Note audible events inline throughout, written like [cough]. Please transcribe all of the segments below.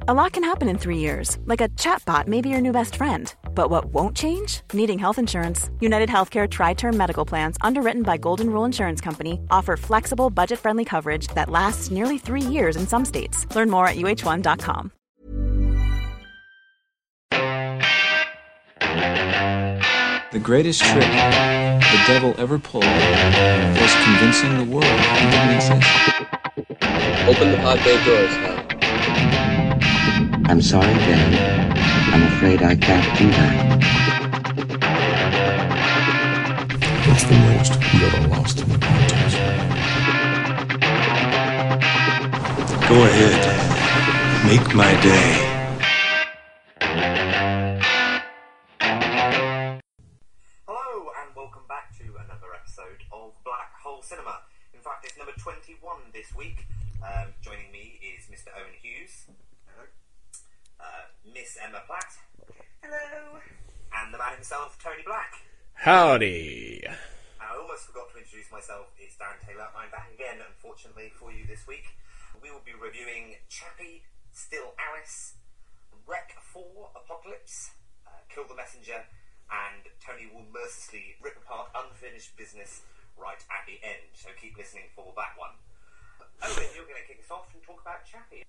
A lot can happen in three years, like a chatbot may be your new best friend. But what won't change? Needing health insurance. United Healthcare Tri Term Medical Plans, underwritten by Golden Rule Insurance Company, offer flexible, budget friendly coverage that lasts nearly three years in some states. Learn more at uh1.com. The greatest trick the devil ever pulled was convincing the world he didn't exist. Open the pod bay doors now. I'm sorry, Dan. I'm afraid I can't do that. What's the most you ever lost in a contest? Go ahead. Make my day. Hello and welcome back to another episode of Black Hole Cinema. In fact, it's number 21 this week. Um, joining me is Mr. Owen Hughes. Hello. Uh, Miss Emma Platt. Hello. And the man himself, Tony Black. Howdy. I almost forgot to introduce myself. It's Dan Taylor. I'm back again, unfortunately, for you this week. We will be reviewing Chappie, Still Alice, Rec 4, Apocalypse, uh, Kill the Messenger, and Tony will mercilessly rip apart unfinished business right at the end. So keep listening for that one. Owen, you're going to kick us off and talk about Chappie.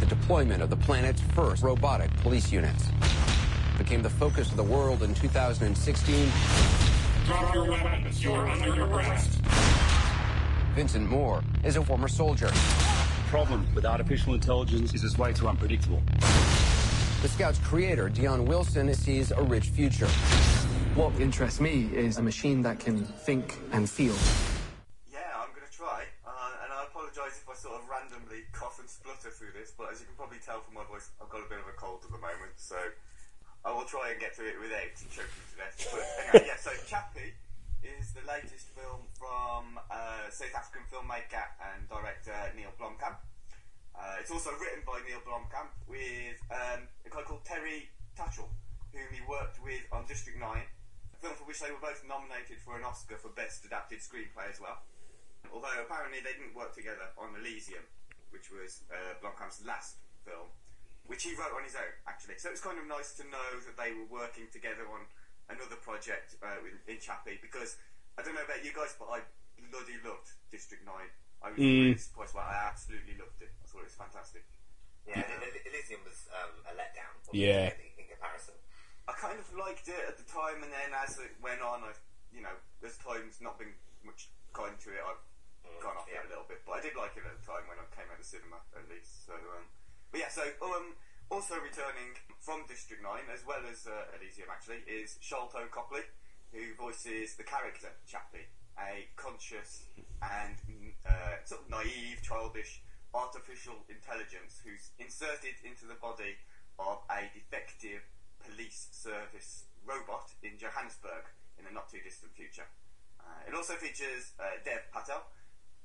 The deployment of the planet's first robotic police units became the focus of the world in 2016. Drop your weapons. You're under arrest. Vincent Moore is a former soldier. The problem with artificial intelligence is it's way too unpredictable. The Scout's creator, Dion Wilson, sees a rich future. What interests me is a machine that can think and feel. Yeah, I'm going to try. Uh, and I apologise if I sort of randomly cough and splutter through this, but as you can probably tell from my voice, I've got a bit of a cold at the moment, so I will try and get through it without choking to death. But anyway, yeah, so Chappie is the latest film from uh, South African filmmaker and director Neill Blomkamp. Uh, it's also written by Neill Blomkamp with um, a guy called Terri Tatchell, whom he worked with on District 9, a film for which they were both nominated for an Oscar for Best Adapted Screenplay as well. Although apparently they didn't work together on Elysium, which was uh, Blomkamp's last film, which he wrote on his own, actually. So it's kind of nice to know that they were working together on another project uh, in, in Chappie, because I don't know about you guys, but I bloody loved District 9. I was Mm. really surprised by it. I absolutely loved it. I thought it was fantastic. Yeah, El- Elysium was um, a letdown. Yeah. it, In comparison. I kind of liked it at the time, and then as it went on, I, you know, as time's not been much kind to it, I've gone off it a little bit. But I did like it at the time when I came out of the cinema, at least. So, um, but yeah, so um, also returning from District Nine, as well as uh, Elysium, actually, is Sharlto Copley, who voices the character Chappie, a conscious and uh, sort of naive, childish artificial intelligence who's inserted into the body of a defective police service robot in Johannesburg in the not too distant future. Uh, it also features uh, Dev Patel,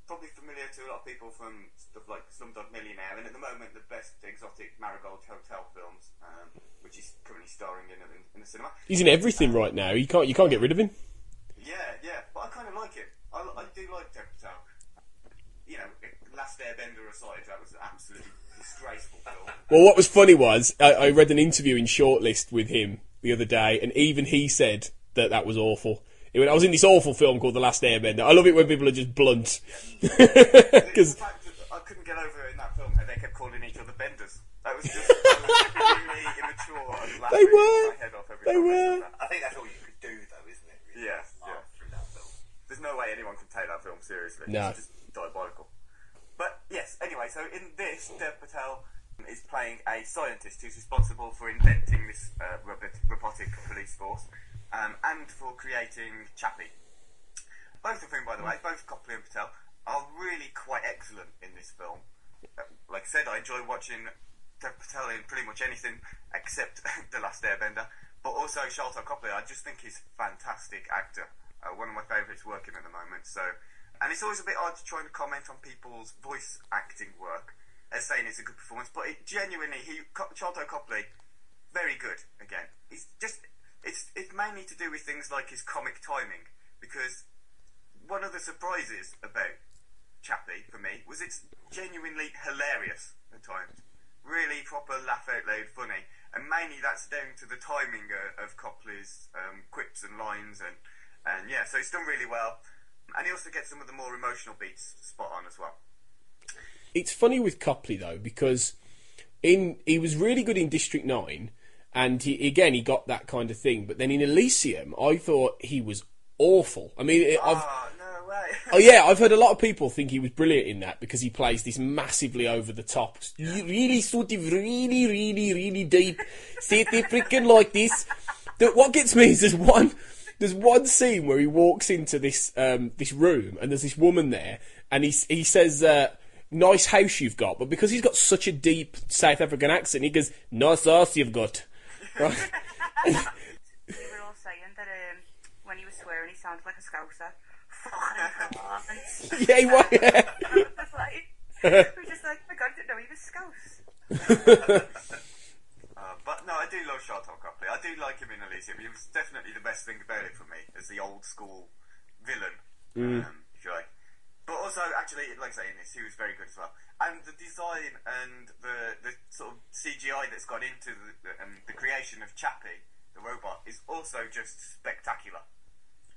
probably familiar to a lot of people from stuff like Slumdog Millionaire, and at the moment the best exotic Marigold Hotel films, um, which he's currently starring in, in in the cinema. He's in everything right now. You can't you can't get rid of him. Yeah, yeah, but I kind of like it. I, I do like Dev Patel. You know, Last Airbender aside, that was an absolutely disgraceful film. Well, what was funny was I, I read an interview in Shortlist with him the other day, and even he said that that was awful. He went, I was in this awful film called The Last Airbender. I love it when people are just blunt. Because [laughs] The fact that I couldn't get over it in that film how they kept calling each other benders. That was just really [laughs] immature and laughing They were. my head off every They time I were. said that. I think that's all you could do, though, isn't it? Really? Yeah, yeah. Through that film. There's no way anyone can take that film seriously. No. It's just diabolical. But yes, anyway, so in this, Dev Patel is playing a scientist who's responsible for inventing this uh, robotic police force um, and for creating Chappie. Both of whom, by the way, both Copley and Patel, are really quite excellent in this film. Uh, Like I said, I enjoy watching Dev Patel in pretty much anything except [laughs] The Last Airbender. But also Sharlto Copley, I just think he's a fantastic actor. Uh, one of my favourites working at the moment. So, and it's always a bit odd to try and comment on people's voice acting work as saying it's a good performance, but it genuinely, he Sharlto Copley, very good again. He's just it's it's mainly to do with things like his comic timing because one of the surprises about Chappie for me was it's genuinely hilarious at times, really proper laugh out loud funny, and mainly that's down to the timing of, of Copley's um, quips and lines and and yeah, so he's done really well, and he also gets some of the more emotional beats spot on as well. It's funny with Copley though because in he was really good in District Nine, and he, again he got that kind of thing. But then in Elysium, I thought he was awful. I mean, I've. Oh, no way. [laughs] oh yeah, I've heard a lot of people think he was brilliant in that because he plays this massively over the top, really sort of really, really, really deep. See it freaking like this. That what gets me is there's one there's one scene where he walks into this um, this room and there's this woman there and he he says. Uh, nice house you've got, but because he's got such a deep South African accent, he goes, nice ass you've got. Right? we were all saying that um, when he was swearing, he sounded like a scouser. [laughs] yeah, he was. Yeah. [laughs] like, we were just like, my God, I didn't know he was scouse. [laughs] uh, but no, I do love Sharlto Copley. I do like him in Elysium. He was definitely the best thing about it for me as the old school villain, Mm. um, if you like. But also, actually, like I say, in this, he was very good as well. And the design and the the sort of CGI that's gone into the, the, um, the creation of Chappie, the robot, is also just spectacular.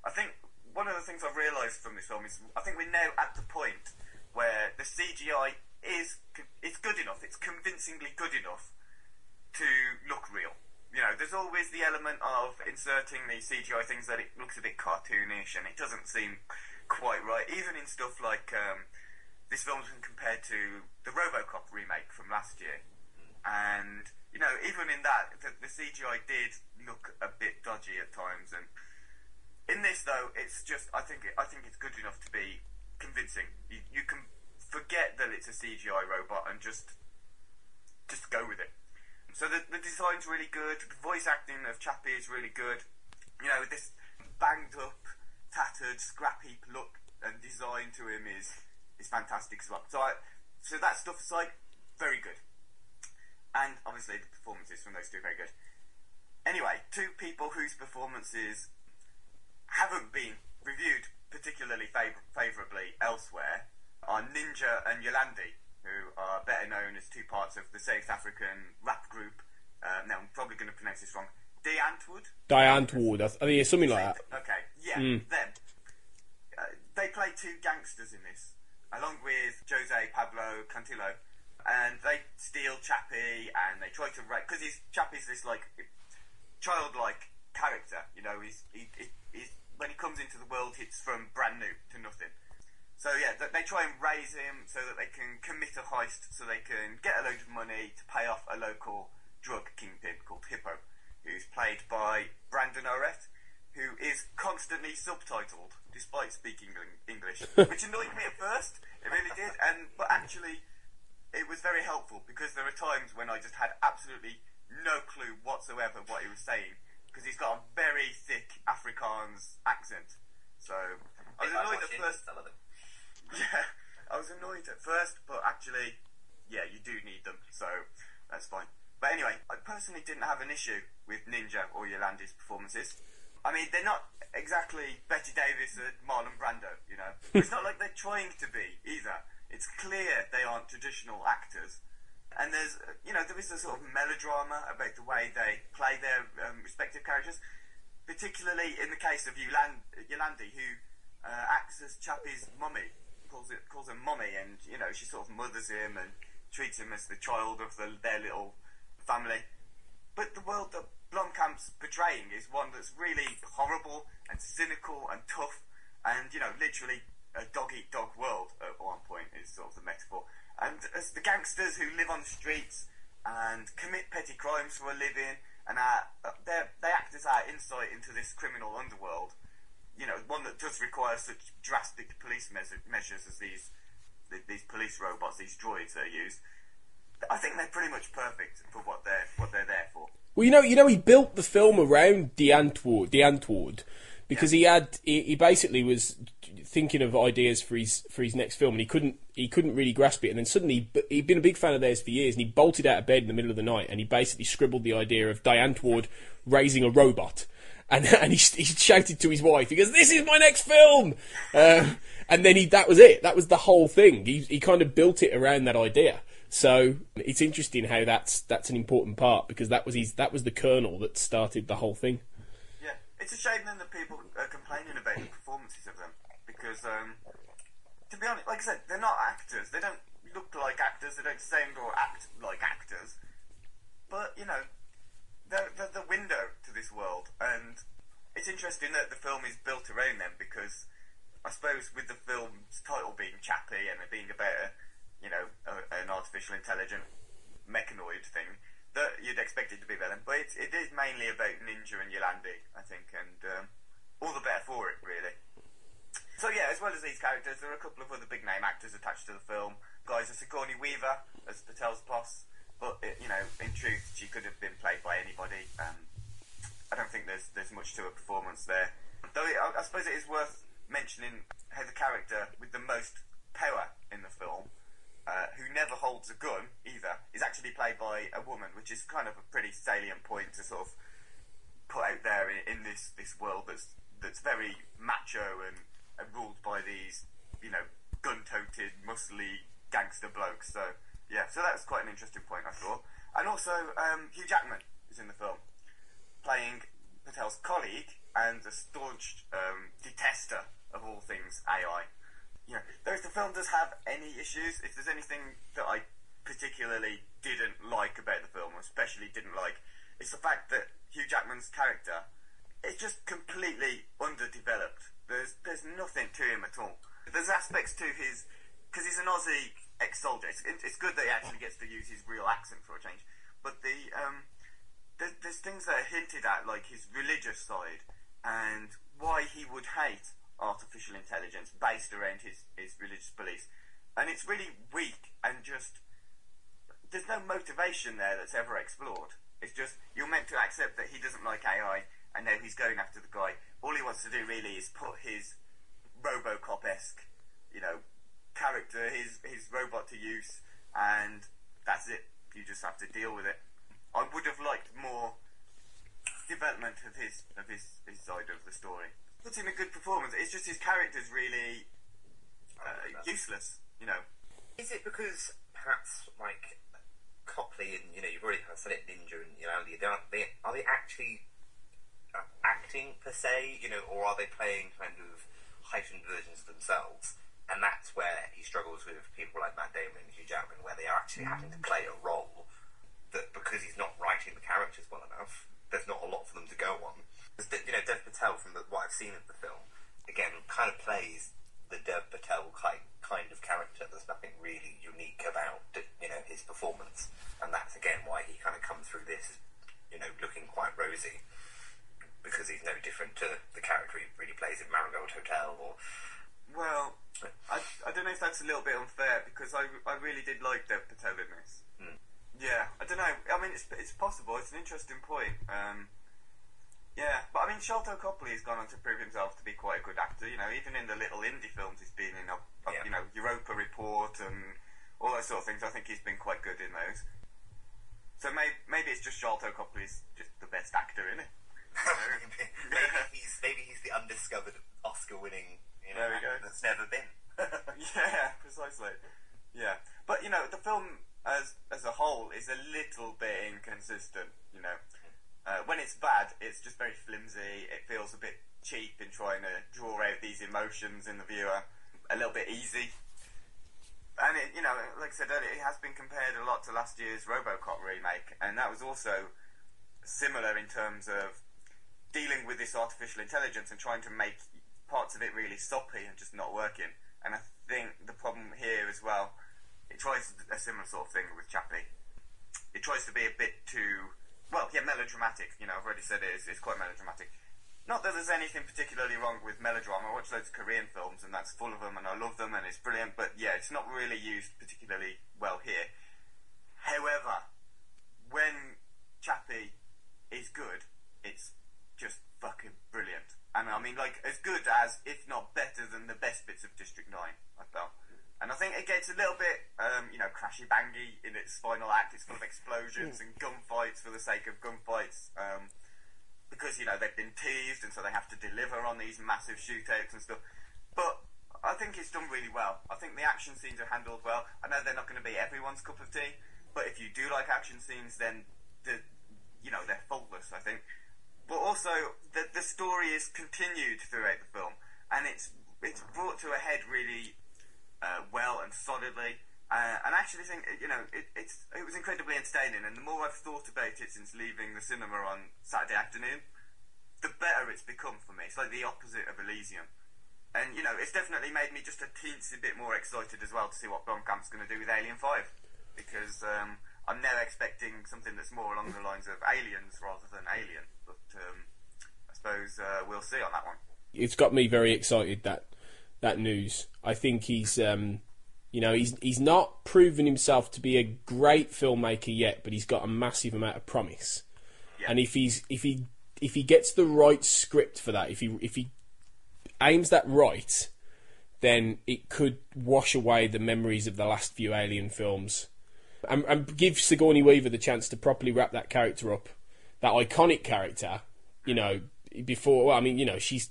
I think one of the things I've realised from this film is I think we're now at the point where the CGI is it's good enough, it's convincingly good enough to look real. You know, there's always the element of inserting the CGI things that it looks a bit cartoonish and it doesn't seem quite right. Even in stuff like um, this film's been compared to the RoboCop remake from last year, and you know, even in that, the, the CGI did look a bit dodgy at times. And in this, though, it's just I think I think it's good enough to be convincing. You, you can forget that it's a CGI robot and just just go with it. So the, the design's really good. The voice acting of Chappie is really good. You know, this banged up tattered, scrap heap look and design to him is is fantastic as well. So I, so that stuff aside, very good. And obviously the performances from those two are very good. Anyway, two people whose performances haven't been reviewed particularly favor- favourably elsewhere are Ninja and Yolandi, who are better known as two parts of the South African rap group. Uh, now I'm probably going to pronounce this wrong. Die Antwoord, I, th- think it's something like that. Okay, yeah, Mm. them. Uh, they play two gangsters in this, along with Jose Pablo Cantillo, and they steal Chappie and they try to wreck because he's Chappie's this like childlike character. You know, he's, he, he, he's when he comes into the world, it's from brand new to nothing. So yeah, they try and raise him so that they can commit a heist, so they can get a load of money to pay off a local drug kingpin called Hippo, who's played by Brandon Auret, who is constantly subtitled despite speaking English, [laughs] which annoyed me at first. It really did, and but actually, it was very helpful because there are times when I just had absolutely no clue whatsoever what he was saying because he's got a very thick Afrikaans accent. So I was annoyed at first. some of them. [laughs] Yeah, I was annoyed at first, but actually, yeah, you do need them, so that's fine. But anyway, I personally didn't have an issue with Ninja or Yolandi's performances. I mean, they're not exactly Bette Davis and Marlon Brando, you know. [laughs] it's not like they're trying to be either. It's clear they aren't traditional actors. And there's, you know, there is a sort of melodrama about the way they play their um, respective characters, particularly in the case of Yoland- Yolandi, who uh, acts as Chappie's mummy, calls it calls him mummy, and you know she sort of mothers him and treats him as the child of the, their little family. But the world that Blomkamp's portraying is one that's really horrible and cynical and tough, and you know literally a dog eat dog world at one point is sort of the metaphor. And as the gangsters who live on the streets and commit petty crimes for a living, and are, they they act as our insight into this criminal underworld you know, one that does require such drastic police measures as these these police robots, these droids that are used. I think they're pretty much perfect for what they're what they're there for. Well, you know, you know, he built the film around Die Antwoord, because he had he, he basically was thinking of ideas for his for his next film, and he couldn't he couldn't really grasp it. And then suddenly, he'd been a big fan of theirs for years, and he bolted out of bed in the middle of the night, and he basically scribbled the idea of Die Antwoord raising a robot. And, [laughs] and he, he shouted to his wife, he goes, this is my next film! Uh, and then he, that was it. That was the whole thing. He, he kind of built it around that idea. So it's interesting how that's, that's an important part because that was his, that was the kernel that started the whole thing. Yeah. It's a shame then that people are complaining about the performances of them because, um, to be honest, like I said, they're not actors. They don't look like actors. They don't sound or act like actors. But you know, they're, they're the window to this world, and it's interesting that the film is built around them because I suppose with the film's title being Chappie and it being about a, you know, a, an artificial intelligent mechanoid thing, that you'd expect it to be them. But it, it is mainly about Ninja and Yolandi, I think, and um, all the better for it, really. So yeah, as well as these characters, there are a couple of other big name actors attached to the film. Guys, are Sigourney Weaver as Patel's boss, but it, you know, in truth, she could have been played by anybody. Um, I don't think there's there's much to her performance there. Though it, I, I suppose it is worth mentioning how the character with the most power in the film, uh, who never holds a gun either, is actually played by a woman, which is kind of a pretty salient point to sort of put out there in, in this this world that's that's very macho and and ruled by these, you know, gun-toted, muscly gangster blokes. So yeah, so that's quite an interesting point I thought. And also, um, Hugh Jackman is in the film, playing Patel's colleague and a staunch um, detester of all things AI. You know, though if the film does have any issues, if there's anything that I particularly didn't like about the film, or especially didn't like, it's the fact that Hugh Jackman's character is just completely underdeveloped. There's there's nothing to him at all. There's aspects to his because he's an Aussie ex-soldier. It's, it's good that he actually gets to use his real accent for a change. But the um, there's things that are hinted at, like his religious side and why he would hate artificial intelligence based around his, his religious beliefs. And it's really weak and just there's no motivation there that's ever explored. It's just you're meant to accept that he doesn't like AI and now he's going after the guy. All he wants to do really is put his RoboCop esque, you know, character, his his robot to use, and that's it. You just have to deal with it. I would have liked more development of his of his, his side of the story. Puts in a good performance. It's just his character's really uh, useless, you know. Is it because perhaps like Copley and you know you've already kind of said it, Ninja and you know are they are they actually uh, acting per se, you know, or are they playing kind of heightened versions of themselves? And that's where he struggles with people like Matt Damon and Hugh Jackman, where they are actually having to play a role that because he's not writing the characters well enough, there's not a lot for them to go on. You know, Dev Patel, from the, what I've seen of the film, again, kind of plays the Dev Patel kind kind of character. There's nothing really unique about you know his performance, and that's again why he kind of comes through this, you know, looking quite rosy because he's no different to the character he really plays in Marigold Hotel or. Well, I, I don't know if that's a little bit unfair because I, I really did like Dev Patel in this. Mm. Yeah, I don't know. I mean, it's it's possible. It's an interesting point. Um, yeah, but I mean, Sharlto Copley has gone on to prove himself to be quite a good actor. You know, even in the little indie films he's been in, yeah. you know, Europa Report and all those sort of things. I think he's been quite good in those. So maybe maybe it's just Sharlto Copley's just the best actor in it. [laughs] maybe he's maybe he's the undiscovered Oscar-winning you know, that's never been. [laughs] [laughs] yeah, precisely. Yeah, but you know, the film as as a whole is a little bit inconsistent. You know, uh, when it's bad, it's just very flimsy. It feels a bit cheap in trying to draw out these emotions in the viewer. A little bit easy. And it, you know, like I said earlier, it has been compared a lot to last year's RoboCop remake, and that was also similar in terms of dealing with this artificial intelligence and trying to make parts of it really soppy and just not working. And I think the problem here as well, it tries a similar sort of thing with Chappie. It tries to be a bit too, well, yeah, melodramatic. You know, I've already said it, it's, it's quite melodramatic. Not that there's anything particularly wrong with melodrama. I watch loads of Korean films and that's full of them and I love them and it's brilliant, but yeah, it's not really used particularly well here. However, when Chappie is good, it's just fucking brilliant. And I mean, like, as good as, if not better than the best bits of District 9, I felt. And I think it gets a little bit, um, you know, crashy bangy in its final act. It's full of explosions and gunfights for the sake of gunfights. Um, because, you know, they've been teased and so they have to deliver on these massive shootouts and stuff. But I think it's done really well. I think the action scenes are handled well. I know they're not going to be everyone's cup of tea, but if you do like action scenes, then the, you know they're faultless. I think, but also the the story is continued throughout the film, and it's it's brought to a head really uh, well and solidly. Uh, and I actually think you know it, it's it was incredibly entertaining. And the more I've thought about it since leaving the cinema on Saturday afternoon, the better it's become for me. It's like the opposite of Elysium. And you know, it's definitely made me just a teensy bit more excited as well to see what Blomkamp's going to do with Alien Five, because um, I'm now expecting something that's more along the lines of Aliens rather than Alien. But um, I suppose uh, we'll see on that one. It's got me very excited that that news. I think he's, um, you know, he's he's not proven himself to be a great filmmaker yet, but he's got a massive amount of promise. And if he's if he if he gets the right script for that, if he if he aims that right, then it could wash away the memories of the last few Alien films, and, and give Sigourney Weaver the chance to properly wrap that character up, that iconic character. You know, before well, I mean, you know, she's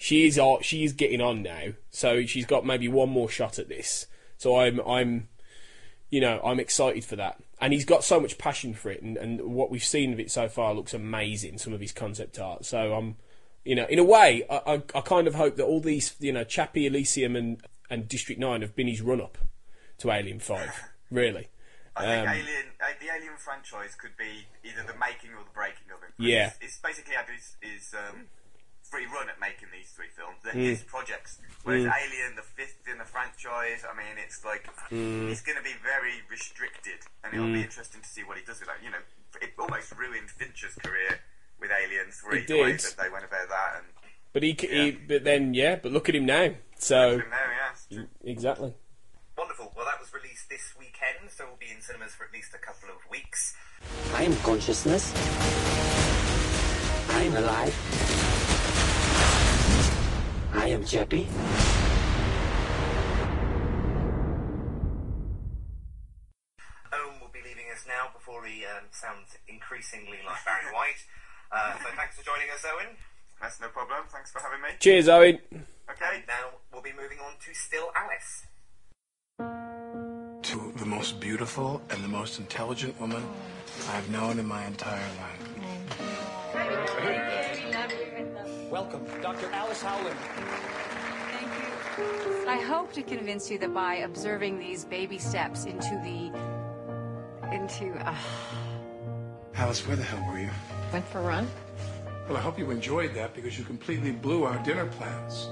she is she is getting on now, so she's got maybe one more shot at this. So I'm I'm you know I'm excited for that, and he's got so much passion for it, and, and what we've seen of it so far looks amazing. Some of his concept art, so I'm you know, in a way, I, I, I, kind of hope that all these, you know, Chappie, Elysium, and, and District 9 have been his run up to Alien 5. [laughs] really. I think um, Alien, uh, the Alien franchise could be either the making or the breaking of it. Yeah. It's, it's basically had his, his um, free run at making these three films. They're mm. his projects. Whereas mm. Alien, the fifth in the franchise, I mean, it's like, mm. it's going to be very restricted. And it'll be interesting to see what he does with that. You know, it almost ruined Fincher's career with Alien Three. the way that they went about that, and but he, yeah. he, but then yeah, but look at him now. So him now, yeah, exactly. Wonderful. Well, that was released this weekend, so we'll be in cinemas for at least a couple of weeks. I am consciousness. I am alive. I am Chappie. Owen will be leaving us now before he um, sounds increasingly like Barry [laughs] White. Uh, so thanks for joining us, Owen. That's no problem. Thanks for having me. Cheers, Owen. Okay. And now we'll be moving on to Still Alice. To the most beautiful and the most intelligent woman I've known in my entire life. Welcome, Dr. Alice Howland. Thank you. I hope to convince you that by observing these baby steps into the. into. Uh... Alice, where the hell were you? Went for a run. Well, I hope you enjoyed that because you completely blew our dinner plans.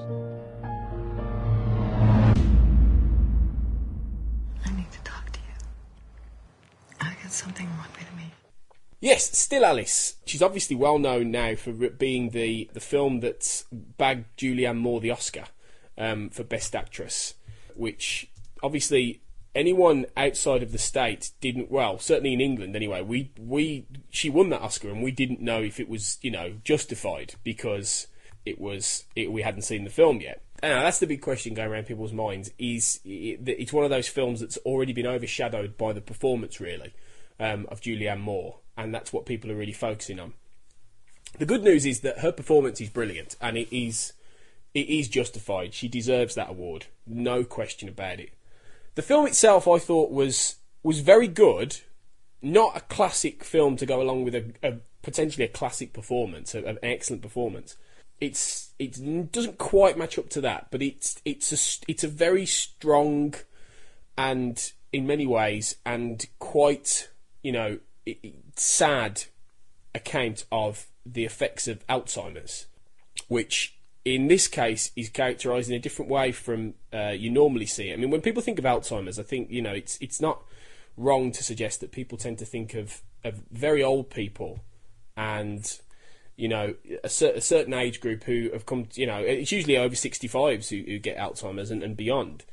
Yes, still Alice. She's obviously well known now for being the, the film that bagged Julianne Moore the Oscar um, for Best Actress, which obviously anyone outside of the state didn't well certainly in England anyway we we she won that Oscar and we didn't know if it was you know justified because it was it, we hadn't seen the film yet. And that's the big question going around people's minds. Is it, it's one of those films that's already been overshadowed by the performance really um, of Julianne Moore and that's what people are really focusing on the good news is that her performance is brilliant and it is it is justified she deserves that award no question about it the film itself, I thought was was very good. Not a classic film to go along with a, a potentially a classic performance, a, an excellent performance. It's it doesn't quite match up to that, but it's it's a it's a very strong and in many ways and quite you know sad account of the effects of Alzheimer's, which in this case is characterised in a different way from uh, you normally see it. I mean, when people think of Alzheimer's, I think you know it's it's not wrong to suggest that people tend to think of of very old people and you know a, cer- a certain age group who have come. To, you know, it's usually over sixty fives who, who, get Alzheimer's and, and beyond.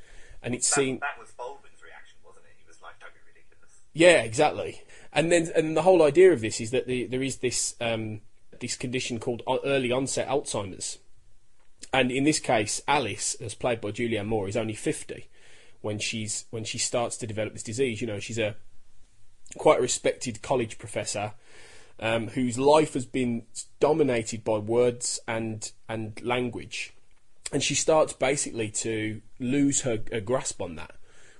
And it's that, seen that was Baldwin's reaction, wasn't it? He was like, "Don't be ridiculous." Yeah, exactly. And then and the whole idea of this is that the, there is this um, this condition called early onset Alzheimer's, and in this case, Alice, as played by Julianne Moore, is only fifty when she's when she starts to develop this disease. You know, she's a quite a respected college professor um, whose life has been dominated by words and and language, and she starts basically to lose her, her grasp on that,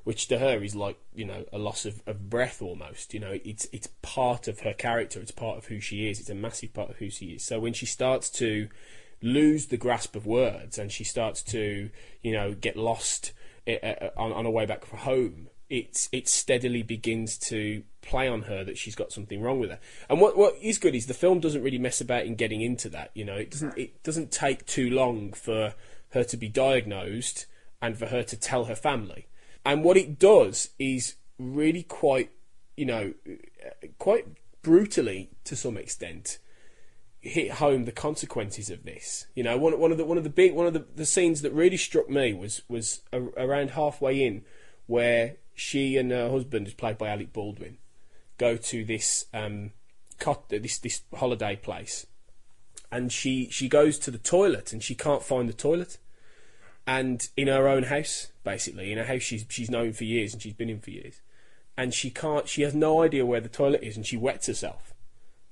which to her is like you know a loss of, of breath almost. You know, it's it's part of her character, it's part of who she is, it's a massive part of who she is. So when she starts to lose the grasp of words and she starts to you know get lost uh, on, on her way back from home, it's it steadily begins to play on her that she's got something wrong with her. And what what is good is the film doesn't really mess about in getting into that. You know, it doesn't it doesn't take too long for her to be diagnosed and for her to tell her family. And what it does is really quite, you know, quite brutally to some extent hit home the consequences of this. You know, one one of the one of the big one of the, the scenes that really struck me was was a, around halfway in where she and her husband, who's played by Alec Baldwin, go to this um, cot- this this holiday place, and she she goes to the toilet and she can't find the toilet, and in her own house, basically in a house she's she's known for years and she's been in for years, and she can't she has no idea where the toilet is and she wets herself,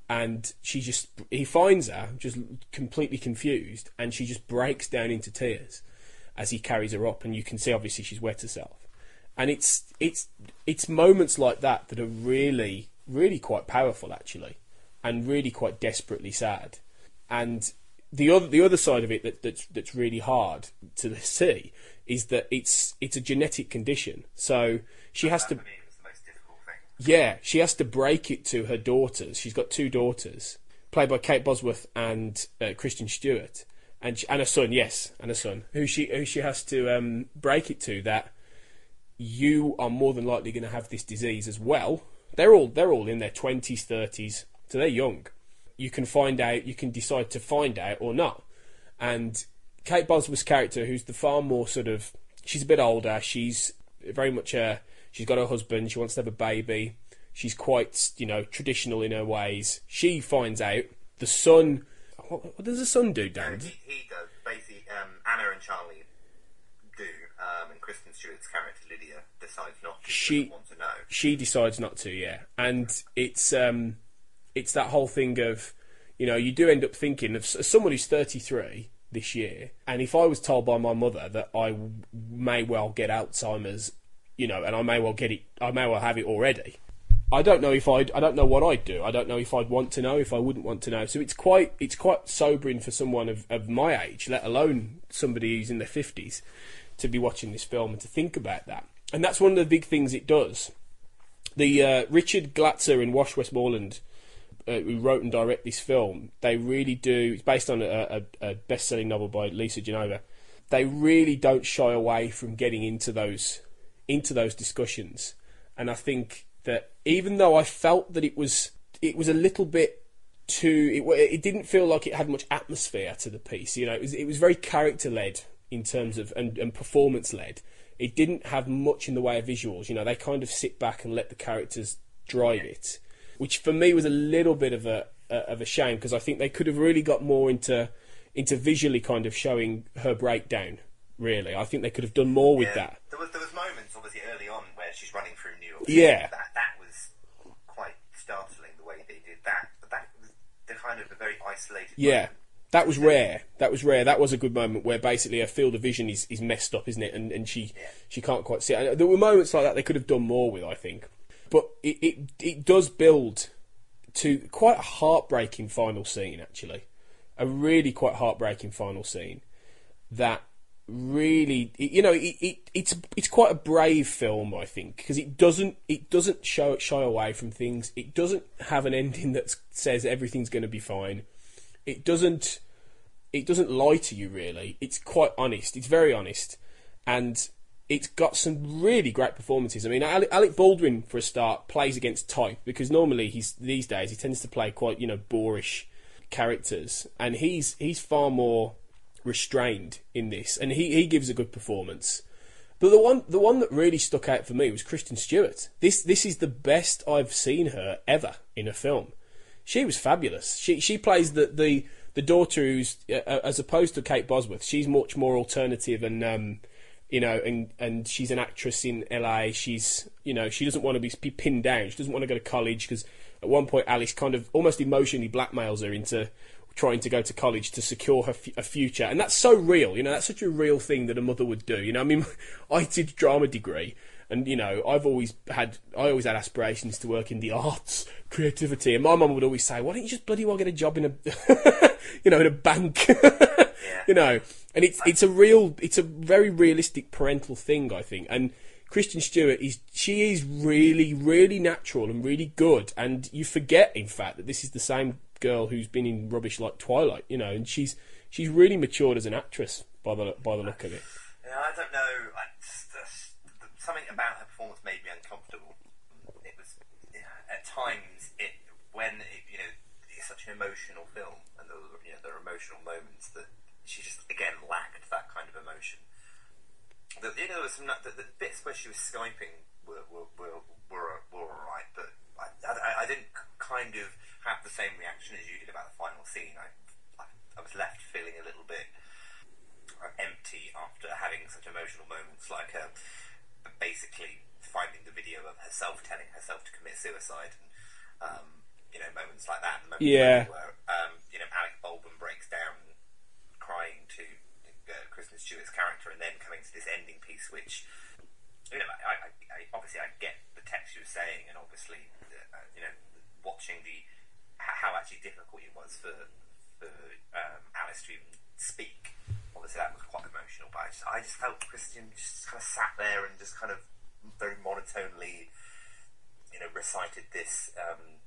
and she just he finds her just completely confused and she just breaks down into tears as he carries her up and you can see obviously she's wet herself. And it's it's it's moments like that that are really really quite powerful actually and really quite desperately sad. And the other the other side of it that, that's that's really hard to see is that it's it's a genetic condition. So she has to yeah she has to break it to her daughters. She's got two daughters played by Kate Bosworth and uh, Kristen Stewart. And she, and a son yes and a son. Who she who she has to um, break it to that you are more than likely going to have this disease as well. They're all they're all in their twenties, thirties, so they're young. You can find out, you can decide to find out or not. And Kate Bosworth's character, who's the far more sort of, she's a bit older. She's very much a, she's got her husband. She wants to have a baby. She's quite, you know, traditional in her ways. She finds out the son. What, what does the son do, Dan? He, he does. Basically, um, Anna and Charlie do, um, and Kristen Stewart's character Lydia decides not to. she want to know. she decides not to yeah and it's um it's that whole thing of you know you do end up thinking of someone who's 33 this year and if i was told by my mother that I may well get alzheimer's you know and i may well get it i may well have it already i don't know if i'd i don't know what i'd do. I don't know if i'd want to know if i wouldn't want to know. So it's quite it's quite sobering for someone of, of my age let alone somebody who's in their 50s to be watching this film and to think about that. And that's one of the big things it does. The uh, Richard Glatzer in Wash Westmoreland, uh, who wrote and direct this film, they really do. It's based on a, a, a best-selling novel by Lisa Genova. They really don't shy away from getting into those into those discussions, and I think that even though I felt that it was it was a little bit too, it, it didn't feel like it had much atmosphere to the piece. You know, it was it was very character led in terms of and, and performance led it didn't have much in the way of visuals. You know, they kind of sit back and let the characters drive it, which for me was a little bit of a, of a shame because I think they could have really got more into into visually kind of showing her breakdown. Really, I think they could have done more with that. There was there was moments obviously early on where she's running through New York. Yeah. That that was quite startling the way they did that. But that was kind of a very isolated. Yeah, that was rare. That was rare. That was a good moment where basically her field of vision is, is messed up, isn't it? And and she she can't quite see. it. There were moments like that they could have done more with, I think. But it it, it does build to quite a heartbreaking final scene, actually, a really quite heartbreaking final scene that really you know it, it it's it's quite a brave film I think because it doesn't it doesn't show shy away from things. It doesn't have an ending that says everything's going to be fine. It doesn't it doesn't lie to you really. It's quite honest. It's very honest. And it's got some really great performances I mean Alec Baldwin for a start plays against type because normally he's these days he tends to play quite you know boorish characters and he's he's far more restrained in this, and he, he gives a good performance. But the one the one that really stuck out for me was Kristen Stewart. This this is the best I've seen her ever in a film. She was fabulous. She she plays the the, the daughter who's uh, as opposed to Kate Bosworth. She's much more alternative and um, you know, and and she's an actress in LA. She's you know she doesn't want to be, be pinned down. She doesn't want to go to college because at one point Alice kind of almost emotionally blackmails her into trying to go to college to secure her f- a future, and that's so real. You know, that's such a real thing that a mother would do. You know, I mean, [laughs] I did drama degree, and you know, I've always had I always had aspirations to work in the arts, creativity, and my mum would always say, "Why don't you just bloody well get a job in a, [laughs] you know, in a bank?" [laughs] you know, and it's it's a real, it's a very realistic parental thing, I think, and. Kristen Stewart is she is really really natural and really good and you forget in fact that this is the same girl who's been in rubbish like Twilight you know and she's she's really matured as an actress by the by the look of it Yeah, I don't know. I, just, uh, something about her performance made me uncomfortable. It was at times it when it, you know it's such an emotional film, and there were, you know there are emotional moments that she just again lacked that kind of emotion. The, you know, there was some the, the bits where she was skyping were were were were, were all right, but I, I, I didn't kind of have the same reaction as you did about the final scene. I I, I was left feeling a little bit uh, empty after having such emotional moments like uh, basically finding the video of herself telling herself to commit suicide and um, you know moments like that the moment Yeah. where um, you know Alec Baldwin breaks down crying to uh, Kristen Stewart's character and then coming to this ending piece which you know I, I, I obviously I get the text you were saying and obviously uh, you know watching the how actually difficult it was for for um, Alice to even speak. Obviously that was quite emotional, but I just, I just felt Kristen just kind of sat there and just kind of very monotonely, you know, recited this um,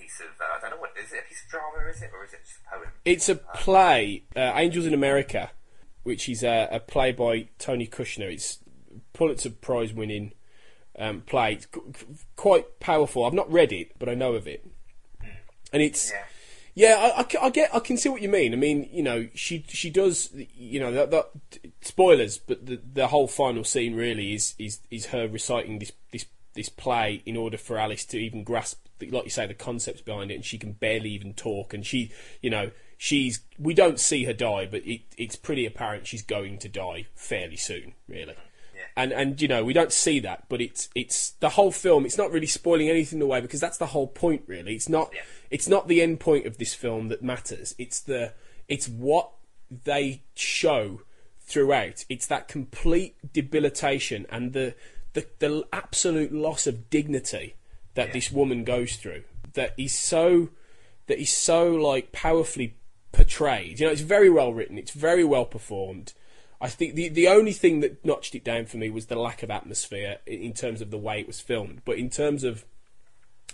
piece of uh, I don't know what is it a piece of drama is it or is it just a poem? It's a play, uh, Angels in America, which is a, a play by Tony Kushner. It's Pulitzer Prize winning um, play. It's qu- quite powerful. I've not read it, but I know of it. And it's yeah, I, I I get, I can see what you mean. I mean, you know, she she does, you know, that, that spoilers, but the the whole final scene really is is is her reciting this this this play in order for Alice to even grasp, the, like you say, the concepts behind it, and she can barely even talk, and she, you know, she's we don't see her die, but it, it's pretty apparent she's going to die fairly soon, really. And and you know we don't see that, but it's it's the whole film. It's not really spoiling anything away because that's the whole point, really. It's not it's not the end point of this film that matters. It's the it's what they show throughout. It's that complete debilitation and the the, the absolute loss of dignity that this woman goes through. That is so that is so like powerfully portrayed. You know, it's very well written. It's very well performed. I think the the only thing that notched it down for me was the lack of atmosphere in, terms of the way it was filmed. But in terms of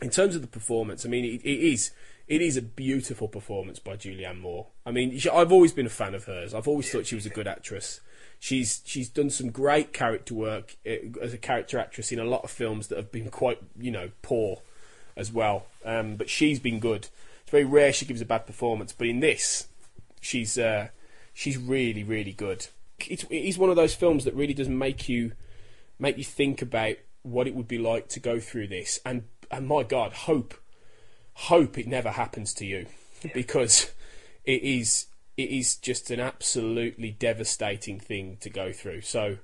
in terms of the performance, I mean, it, it is it is a beautiful performance by Julianne Moore. I mean, I've always been a fan of hers. I've always thought she was a good actress. She's she's done some great character work eh, as a character actress in a lot of films that have been quite you know poor as well. Um, but she's been good. It's very rare she gives a bad performance, but in this, she's uh, she's really really good. It's, it is one of those films that really does make you make you think about what it would be like to go through this, and and my God, hope hope it never happens to you because it is it is just an absolutely devastating thing to go through. So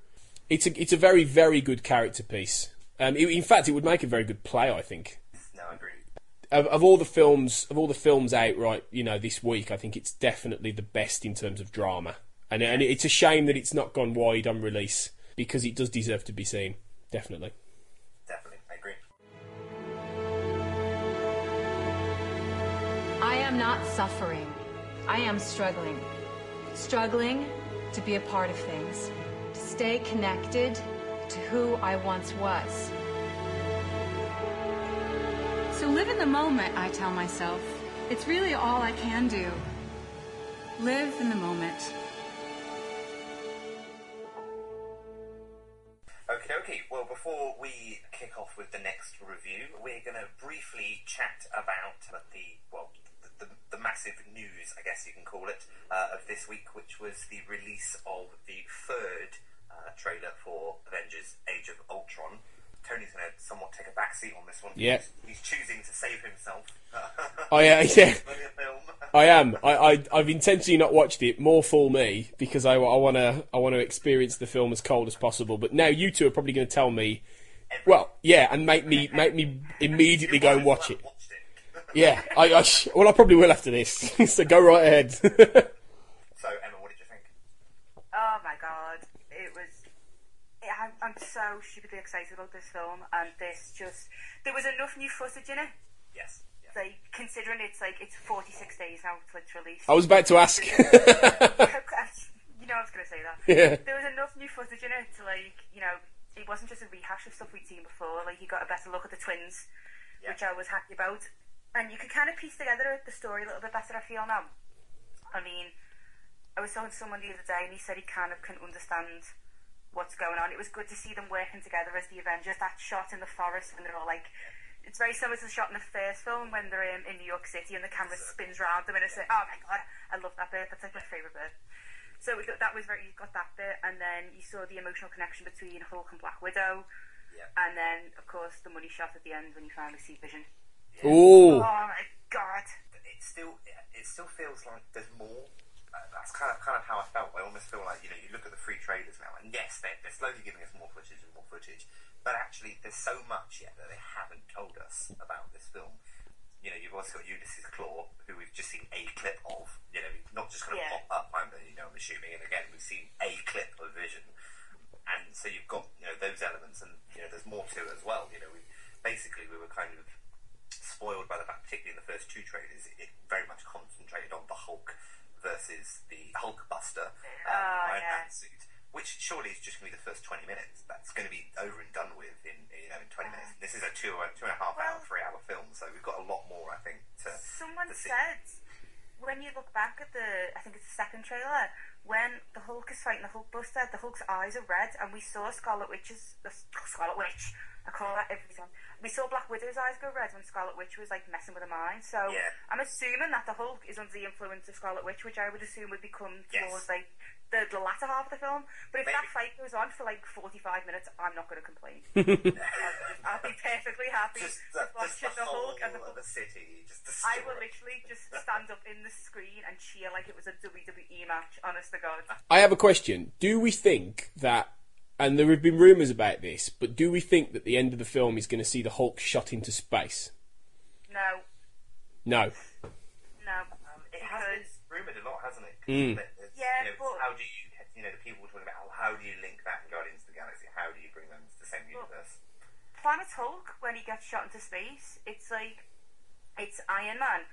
it's a it's a very very good character piece. Um, it- in fact, it would make a very good play, I think. No, I agree. Of, of all the films of all the films out right, you know, this week, I think it's definitely the best in terms of drama. And and it's a shame that it's not gone wide on release because it does deserve to be seen. Definitely. Definitely, I agree. I am not suffering. I am struggling. Struggling to be a part of things, to stay connected to who I once was. So live in the moment, I tell myself. It's really all I can do. Live in the moment. Okay, okay. Well, before we kick off with the next review, we're going to briefly chat about the well, massive news, I guess you can call it, uh, of this week, which was the release of the third uh, trailer for Avengers: Age of Ultron. Tony's going to somewhat take a backseat on this one. Yeah. He's, he's choosing to save himself. [laughs] I uh, [laughs] yeah. [laughs] I am. I, I I've intentionally not watched it. More for me because I want to I want to experience the film as cold as possible. But now you two are probably going to tell me. Well, yeah, and make me make me immediately go and watch it. Yeah, I, I sh- well I probably will after this. [laughs] so go right ahead. [laughs] So Emma, what did you think? Oh my god, it was. Yeah, I'm, I'm so stupidly excited about this film, and this just there was enough new footage in it. Yes. Like considering it's like it's 46 days now till it's released. I was about to [laughs] ask. you know I was going to say that. Yeah. There was enough new footage in it to like you know it wasn't just a rehash of stuff we'd seen before. Like you got a better look at the twins, which I was happy about, and you could kind of piece together the story a little bit better. I feel now. I mean, I was talking to someone the other day, and he said he kind of can understand what's going on. It was good to see them working together as the Avengers. That shot in the forest when they're all like. It's very similar to the shot in the first film when they're um, in New York City and the camera spins round them and it's like, oh my god, I love that bit. That's like my favourite bit. So we got, that was very, you got that bit, and then you saw the emotional connection between Hulk and Black Widow, and then of course the money shot at the end when you finally see Vision. Ooh. Oh my god! It still it still feels like there's more. Uh, that's kind of kind of how I felt. I almost feel like you know you look at the free trailers now, and yes, they're, they're slowly giving us more footage and more footage, but actually there's so much yet that they haven't told us about this film. You know, you've also got Ulysses Klaue, who we've just seen a clip of. You know, not just going to Yeah. pop up. I'm you know I'm assuming, and again we've seen a clip of Vision, and so you've got you know those elements, and you know there's more to it as well. You know, we basically we were kind of spoiled by the fact, particularly in the first two trailers, it very much concentrated on the Hulk versus the Hulkbuster um, Oh, Iron yeah. Man suit, which surely is just going to be the first 20 minutes. That's going to be over and done with in you know in 20 minutes. This is a two two and a half hour, three hour film, so we've got a lot more, I think, to Someone to said when you look back at the, I think it's the second trailer, when the Hulk is fighting the Hulkbuster, the Hulk's eyes are red, and we saw Scarlet Witch's the Scarlet Witch. I call that every time. We saw Black Widow's eyes go red when Scarlet Witch was like messing with her mind. So Yeah. I'm assuming that the Hulk is under the influence of Scarlet Witch, which I would assume would become Yes. towards like the, the latter half of the film. But if Maybe. that fight goes on for like 45 minutes, I'm not going to complain. I'll, [laughs] I'll be perfectly happy Just with the, just watching the the Hulk and the of the city, just the I will literally just stand up in the screen and cheer like it was a WWE match, honest to God. I have a question. Do we think that, and there have been rumours about this, but do we think that the end of the film is going to see the Hulk shot into space? No, No. no. Um, it has been rumoured a lot, hasn't it? Mm. That there's- Yeah, you know, but- how do you, you know, the people were talking about oh, how do you link that and Guardians of the Galaxy? How do you bring them to the same universe? Planet Hulk, when he gets shot into space, it's like it's Iron Man,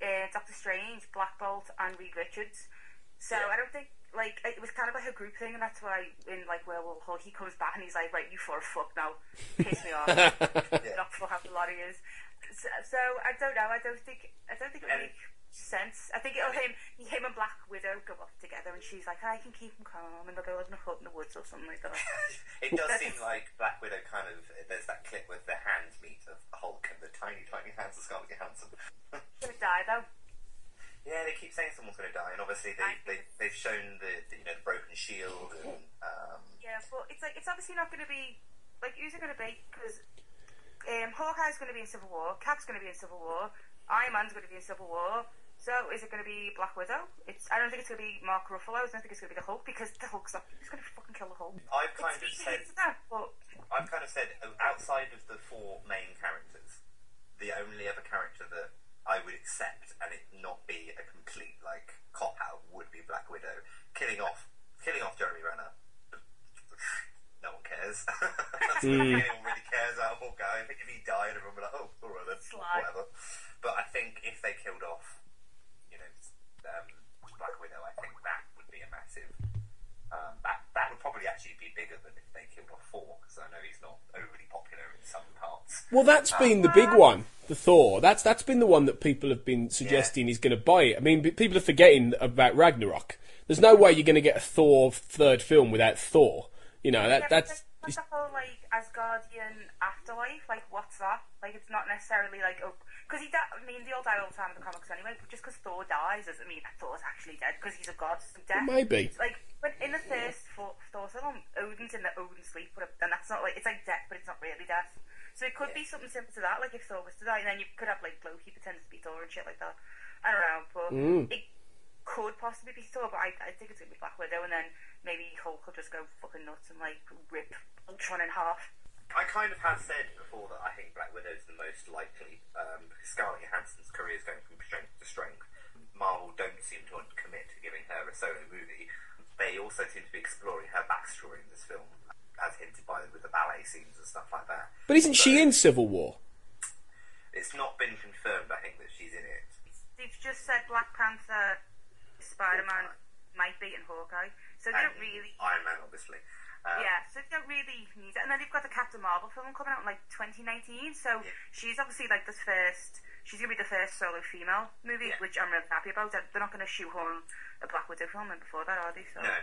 uh, Doctor Strange, Black Bolt, and Reed Richards. So I don't think like it was kind of like a group thing, and that's why in like World War Hulk he comes back and he's like, right, you for a fuck now, piss me off, [laughs] not for out the lot he is. So, so I don't know. I don't think I don't think it would make sense. I think it'll him him and Black Widow go off together, and she's like, I can keep him calm, and they'll go in a hut in the woods or something like that. [laughs] It does seem like Black Widow kind of. There's that clip with the hands meet of Hulk and the tiny, tiny hands of Scarlett Johansson. gonna die though. Yeah, they keep saying someone's going to die, and obviously they, they they've shown the, the you know the broken shield and um, Yeah, but it's like it's obviously not going to be like who's it going to be? Because um, Hawkeye's going to be in Civil War, Cap's going to be in Civil War, Iron Man's going to be in Civil War. So is it going to be Black Widow? It's I don't think it's going to be Mark Ruffalo. I don't think it's going to be the Hulk because the Hulk's not. He's going to fucking kill the Hulk. I've kind of said [laughs] that, but I've kind of said outside of the four main characters, the only other character that I would accept and it not be a complete like cop out would be Black Widow. Killing off killing off Jeremy Renner. [laughs] No one cares. [laughs] Mm. Anyone really cares about Hawkeye. I think if he died, everyone would be like, oh, alright then, Sly. whatever. But I think if they killed off, you know, um, Black Widow, I think that would be a massive. Um, that that would probably actually be bigger than if they killed off Thor, because I know he's not overly popular in some parts. Well, that's Um, been the big one, the Thor. That's that's been the one that people have been suggesting is going to buy it. I mean, people are forgetting about Ragnarok. There's no way you're going to get a Thor third film without Thor. You know that yeah, that's but that's the whole like Asgardian afterlife. Like what's that? Like it's not necessarily like oh, because he. Di- I mean, they all die all the time in the comics anyway. But just because Thor dies doesn't mean that Thor's actually dead because he's a god. So death, Well, maybe. Like But in the first Thor, Thor film, Odin's in the Odin sleep, but and that's not like it's like death, but it's not really death. So it could be something similar to that, like if Thor was to die, and then you could have like Loki pretends to be Thor and shit like that. I don't know, but Mm. it could possibly be Thor, but I, I think it's gonna be Black Widow, and then maybe Hulk will just go fucking nuts and like rip Ultron in half. I kind of have said before that I think Black Widow's the most likely um, because Scarlett Johansson's career is going from strength to strength. Marvel don't seem to want to commit to giving her a solo movie. They also seem to be exploring her backstory in this film, as hinted by with the ballet scenes and stuff like that. But isn't she in Civil War? It's not been confirmed, I think, that she's in it. They've just said Black Panther, Spider Man might be in Hawkeye, so they don't really. Iron Man, obviously. Um, yeah, so they don't really need it. And then they've got the Captain Marvel film coming out in like 2019, so she's obviously like the first. She's gonna be the first solo female movie, which I'm really happy about. They're they're not gonna shoehorn a Black Widow film in before that, are they? So. No,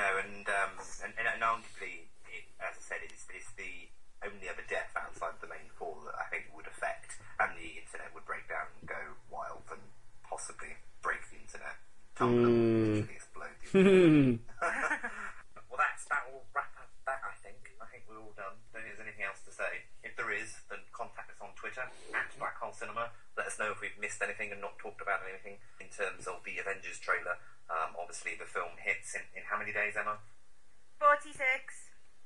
no, and um, and, and, and arguably, it, as I said, it's, it's the only other death outside the main four that I think would affect, and the internet would break down and go wild and possibly break the internet. Tumblr would Mm. literally explode. [laughs] [laughs] The internet. well, that's that will wrap up that. I think. I think we're all done. Don't think there's anything else to say. If there is, then contact us on Twitter at Black Hole Cinema. Let us know if we've missed anything and not talked about anything in terms of the Avengers trailer. Um, obviously, the film hits in, in how many days, Emma? 46,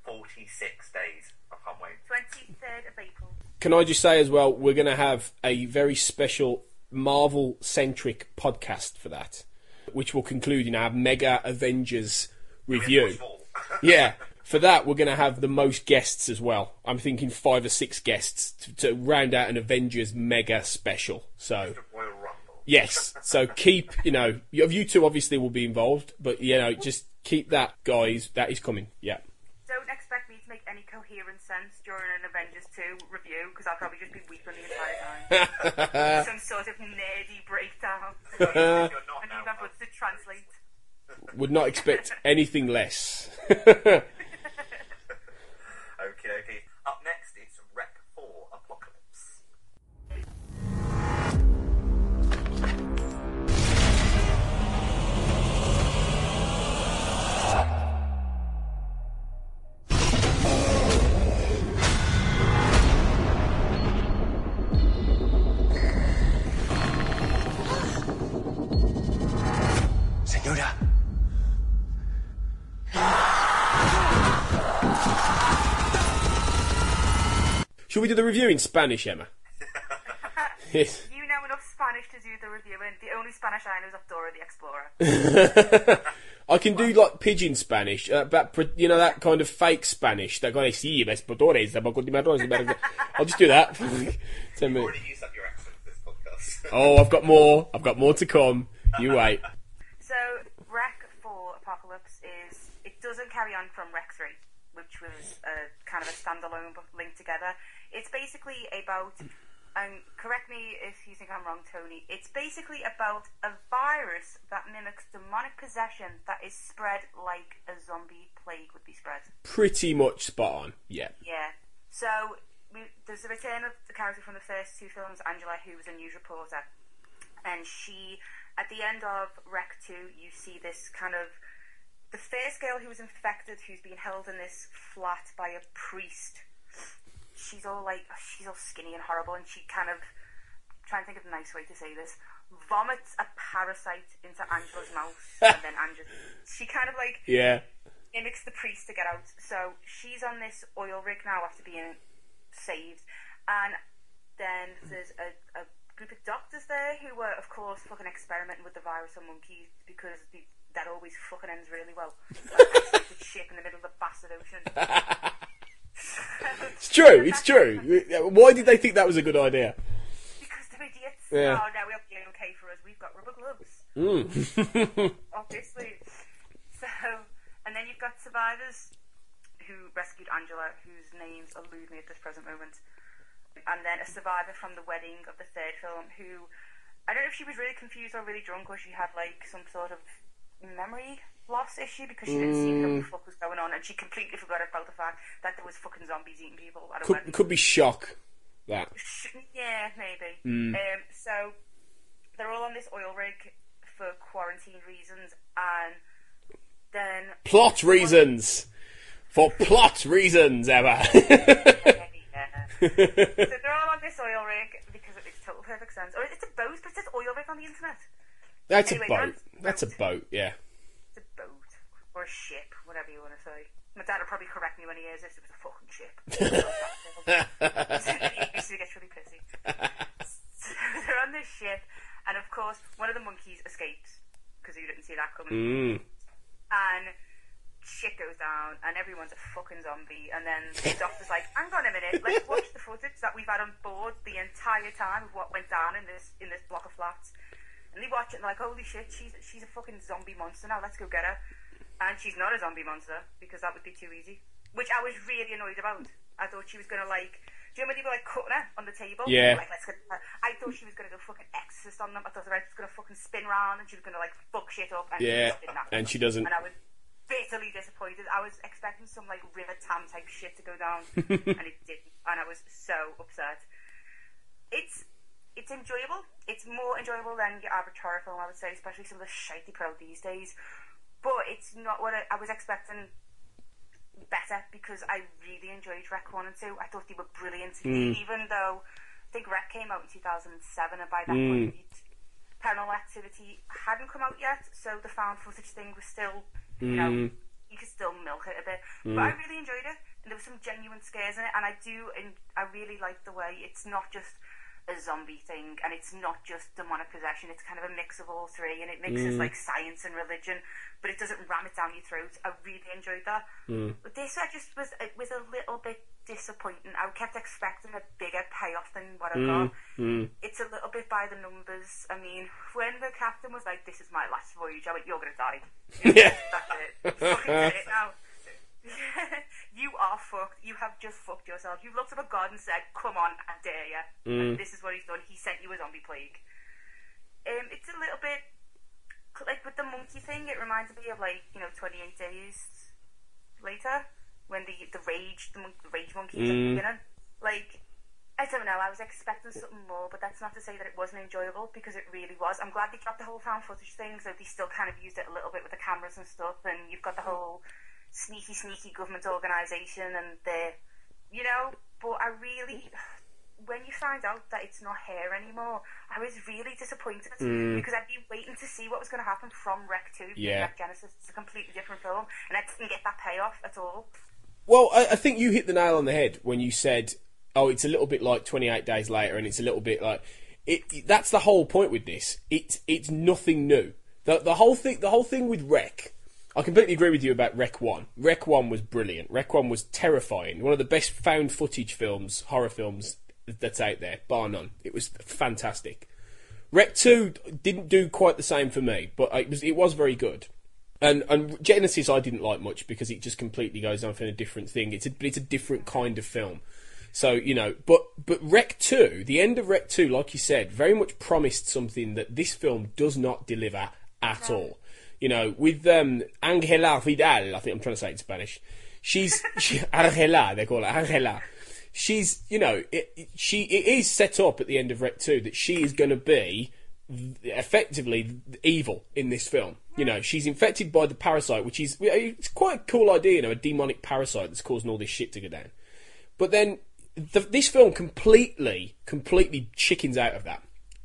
46 days. I can't wait. 23rd of April. Can I just say as well, we're going to have a very special Marvel centric podcast for that, which will conclude in our Mega Avengers review. Yeah, for that, we're going to have the most guests as well. I'm thinking five or six guests to, to round out an Avengers Mega special. So. Yes, so keep you know you two obviously will be involved, but you know just keep that guys that is coming. Yeah. Don't expect me to make any coherent sense during an Avengers 2 review because I'll probably just be weeping the entire time. [laughs] Some sort of nerdy breakdown. [laughs] I need my books to translate. Would not expect anything less. [laughs] Should we do the review in Spanish, Emma? [laughs] yes. You know enough Spanish to do the review, and the only Spanish I know is of Dora the Explorer. [laughs] I can do like pigeon Spanish, uh, but pre- you know that kind of fake Spanish. That kind of sí, ves potores, I'll just do that. [laughs] Ten minutes. Use up your accent this podcast. Oh, I've got more. I've got more to come. You wait. So, Rec 4 Apocalypse is. It doesn't carry on from Rec 3, which was a kind of a standalone but linked together. It's basically about. Um, correct me if you think I'm wrong, Tony. It's basically about a virus that mimics demonic possession that is spread like a zombie plague would be spread. Pretty much spot on. Yeah. Yeah. So we, there's the return of the character from the first two films, Angela, who was a news reporter, and she, at the end of Rec Two, you see this kind of the first girl who was infected, who's been held in this flat by a priest. She's all like, she's all skinny and horrible, and she kind of trying to think of a nice way to say this. Vomits a parasite into Angela's mouth, [laughs] and then Angela, she kind of like Yeah. mimics the priest to get out. So she's on this oil rig now after being saved, and then there's a, a group of doctors there who were, of course, fucking experimenting with the virus on monkeys because the, that always fucking ends really well. [laughs] Like, ship in the middle of the bastard ocean. [laughs] It's true. It's true. Why did they think that was a good idea? Because they're idiots. Yeah. Oh, now we have the okay for us. We've got rubber gloves. Mm. [laughs] obviously. So, and then you've got survivors who rescued Angela, whose names elude me at this present moment. And then a survivor from the wedding of the third film who, I don't know if she was really confused or really drunk or she had like some sort of memory loss issue because she didn't see what the Mm. fuck was going on and she completely forgot about the fact that there was fucking zombies eating people a Could could be shock. That. Yeah, maybe. Mm. Um, so they're all on this oil rig for quarantine reasons, and Then Plot reasons. For plot reasons, Emma. [laughs] so they're all on this oil rig because it makes total perfect sense. Or it's a boat, but it says oil rig on the internet. That's Anyway, a boat. That's a boat, yeah. It's a boat or a ship, whatever you want to say. My dad will probably correct me when he hears this. It was a fucking ship. [laughs] he to really pissy. So [laughs] they're on this ship, and of course, one of the monkeys escapes because you didn't see that coming. Mm. And shit goes down, and everyone's a fucking zombie. And then the [laughs] doctor's like, "Hang on a minute, let's watch the footage that we've had on board the entire time of what went down in this in this block of flats." And they watch it and like, "Holy shit, she's she's a fucking zombie monster now. Let's go get her." And she's not a zombie monster because that would be too easy. Which I was really annoyed about. I thought she was gonna like. Do you when they were like cutting her on the table? Yeah. Like, let's get her. I thought she was gonna go fucking exorcist on them. I thought the was gonna fucking spin round and she was gonna like fuck shit up. And Yeah, she didn't happen. and she doesn't. And I was bitterly disappointed. I was expecting some like River Tam type shit to go down, [laughs] and it didn't. And I was so upset. It's it's enjoyable. It's more enjoyable than your horror film, I would say, especially some of the shitey pro these days. But it's not what I, I was expecting. Better because I really enjoyed Rec One and Two. I thought they were brilliant, Mm. even though I think Rec came out in 2007, and by that Mm. point, Paranormal Activity hadn't come out yet, so the found footage thing was still, you know, Mm. you could still milk it a bit. Mm. But I really enjoyed it, and there were some genuine scares in it, and I do, and I really like the way it's not just a zombie thing, and it's not just demonic possession. It's kind of a mix of all three, and it mixes Mm. like science and religion, but it doesn't ram it down your throat. I really enjoyed that. Mm. This, I just was, it was a little bit disappointing. I kept expecting a bigger payoff than what I Mm. got. Mm. It's a little bit by the numbers. I mean, when the captain was like, "This is my last voyage," I went, "You're gonna die." [laughs] Yeah. That's it. Fucking did it now. [laughs] you are fucked. You have just fucked yourself. You looked up at God and said, "Come on, I dare you." Mm. And this is what he's done. He sent you a zombie plague. Um, it's a little bit like with the monkey thing. It reminds me of like you know, 28 days later when the the rage the, mon- the rage monkey is at the Mm. beginning. Like I don't know. I was expecting something more, but that's not to say that it wasn't enjoyable because it really was. I'm glad they dropped the whole found footage thing, so they still kind of used it a little bit with the cameras and stuff. And you've got the whole sneaky, sneaky government organisation and the, you know. But I really, [sighs] when you find out that it's not here anymore, I was really disappointed Mm. because I'd been waiting to see what was going to happen from Rec Two. Yeah. Rec Genesis is a completely different film, and I didn't get that payoff at all. Well, I, I think you hit the nail on the head when you said, "Oh, it's a little bit like 28 Days Later," and it's a little bit like it. that's the whole point with this. It's it's nothing new. The the whole thing the whole thing with Rec. I completely agree with you about Rec One. Rec One was brilliant. Rec One was terrifying. One of the best found footage films, horror films that's out there, bar none. It was fantastic. Rec Two didn't do quite the same for me, but it was it was very good. And and Genesis I didn't like much because it just completely goes off in a different thing. It's a but it's a different kind of film. So you know, but but Rec Two, the end of Rec Two, like you said, very much promised something that this film does not deliver at all. You know, with um, Angela Vidal, I think I'm trying to say it in Spanish. She's [laughs] she, Angela, they call her Angela. She's you know, it, she it is set up at the end of Rec Two that she is going to be effectively evil in this film. You know, she's infected by the parasite, which is it's quite a cool idea. You know, a demonic parasite that's causing all this shit to go down. But then the, this film completely, completely chickens out of that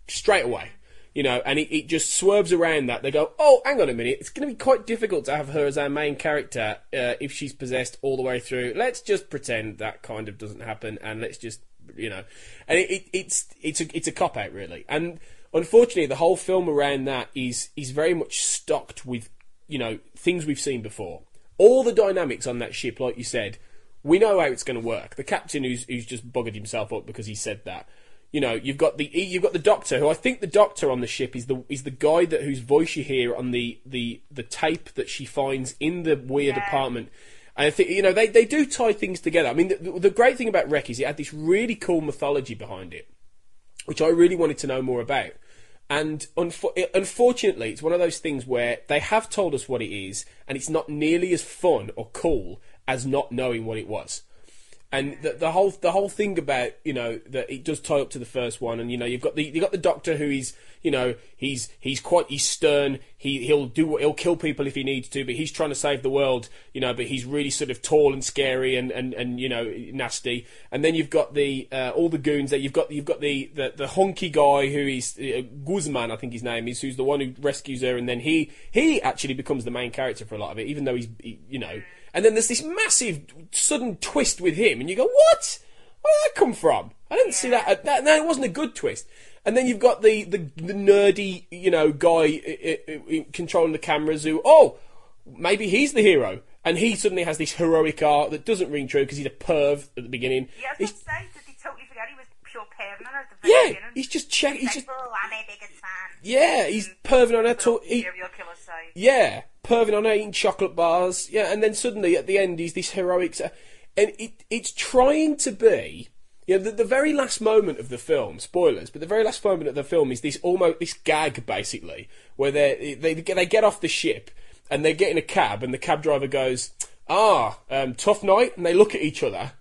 straight away. You know, and it, it just swerves around that. They go, oh, hang on a minute. It's going to be quite difficult to have her as our main character uh, if she's possessed all the way through. Let's just pretend that kind of doesn't happen, and let's just, you know, and it, it, it's it's a it's a cop out really. And unfortunately, the whole film around that is is very much stocked with you know things we've seen before. All the dynamics on that ship, like you said, we know how it's going to work. The captain who's who's just buggered himself up because he said that. You know, you've got the you've got the doctor, who I think the doctor on the ship is the is the guy that whose voice you hear on the the the tape that she finds in the weird apartment. And I think you know they, they do tie things together. I mean, the, the great thing about Rec is it had this really cool mythology behind it, which I really wanted to know more about. And unfo- eh, unfortunately, it's one of those things where they have told us what it is, and it's not nearly as fun or cool as not knowing what it was. And the, the whole the whole thing about you know that it does tie up to the first one, and you know you've got the you got the Doctor who is you know he's he's quite he's stern. He he'll do he'll kill people if he needs to, but he's trying to save the world. You know, but he's really sort of tall and scary and and, and you know nasty. And then you've got the uh, all the goons that you've got you've got the the, the honky guy who is uh, Guzman, I think his name is, who's the one who rescues her, and then he he actually becomes the main character for a lot of it, even though he's he, you know. And then there's this massive sudden twist with him, and you go, "What? Where did that come from? I didn't see that. that. No, it wasn't a good twist." And then you've got the the, the nerdy, you know, guy i- i- i- controlling the cameras who, oh, maybe he's the hero, and he suddenly has this heroic arc that doesn't ring true because he's a perv at the beginning. Yeah, He's- was going to say, did he totally forget he was pure perving on her at the very yeah, beginning? he's just check. He's just Oh, I'm a biggest fan. yeah, he's mm. perving on her. To, he, killer side. Yeah, perving on eating chocolate bars. Yeah, and then suddenly at the end he's this heroic, and it it's trying to be. You know, the, the very last moment of the film, spoilers, but the very last moment of the film is this almost this gag basically, where they they they get off the ship and they get in a cab, and the cab driver goes, "Ah, um, tough night," and they look at each other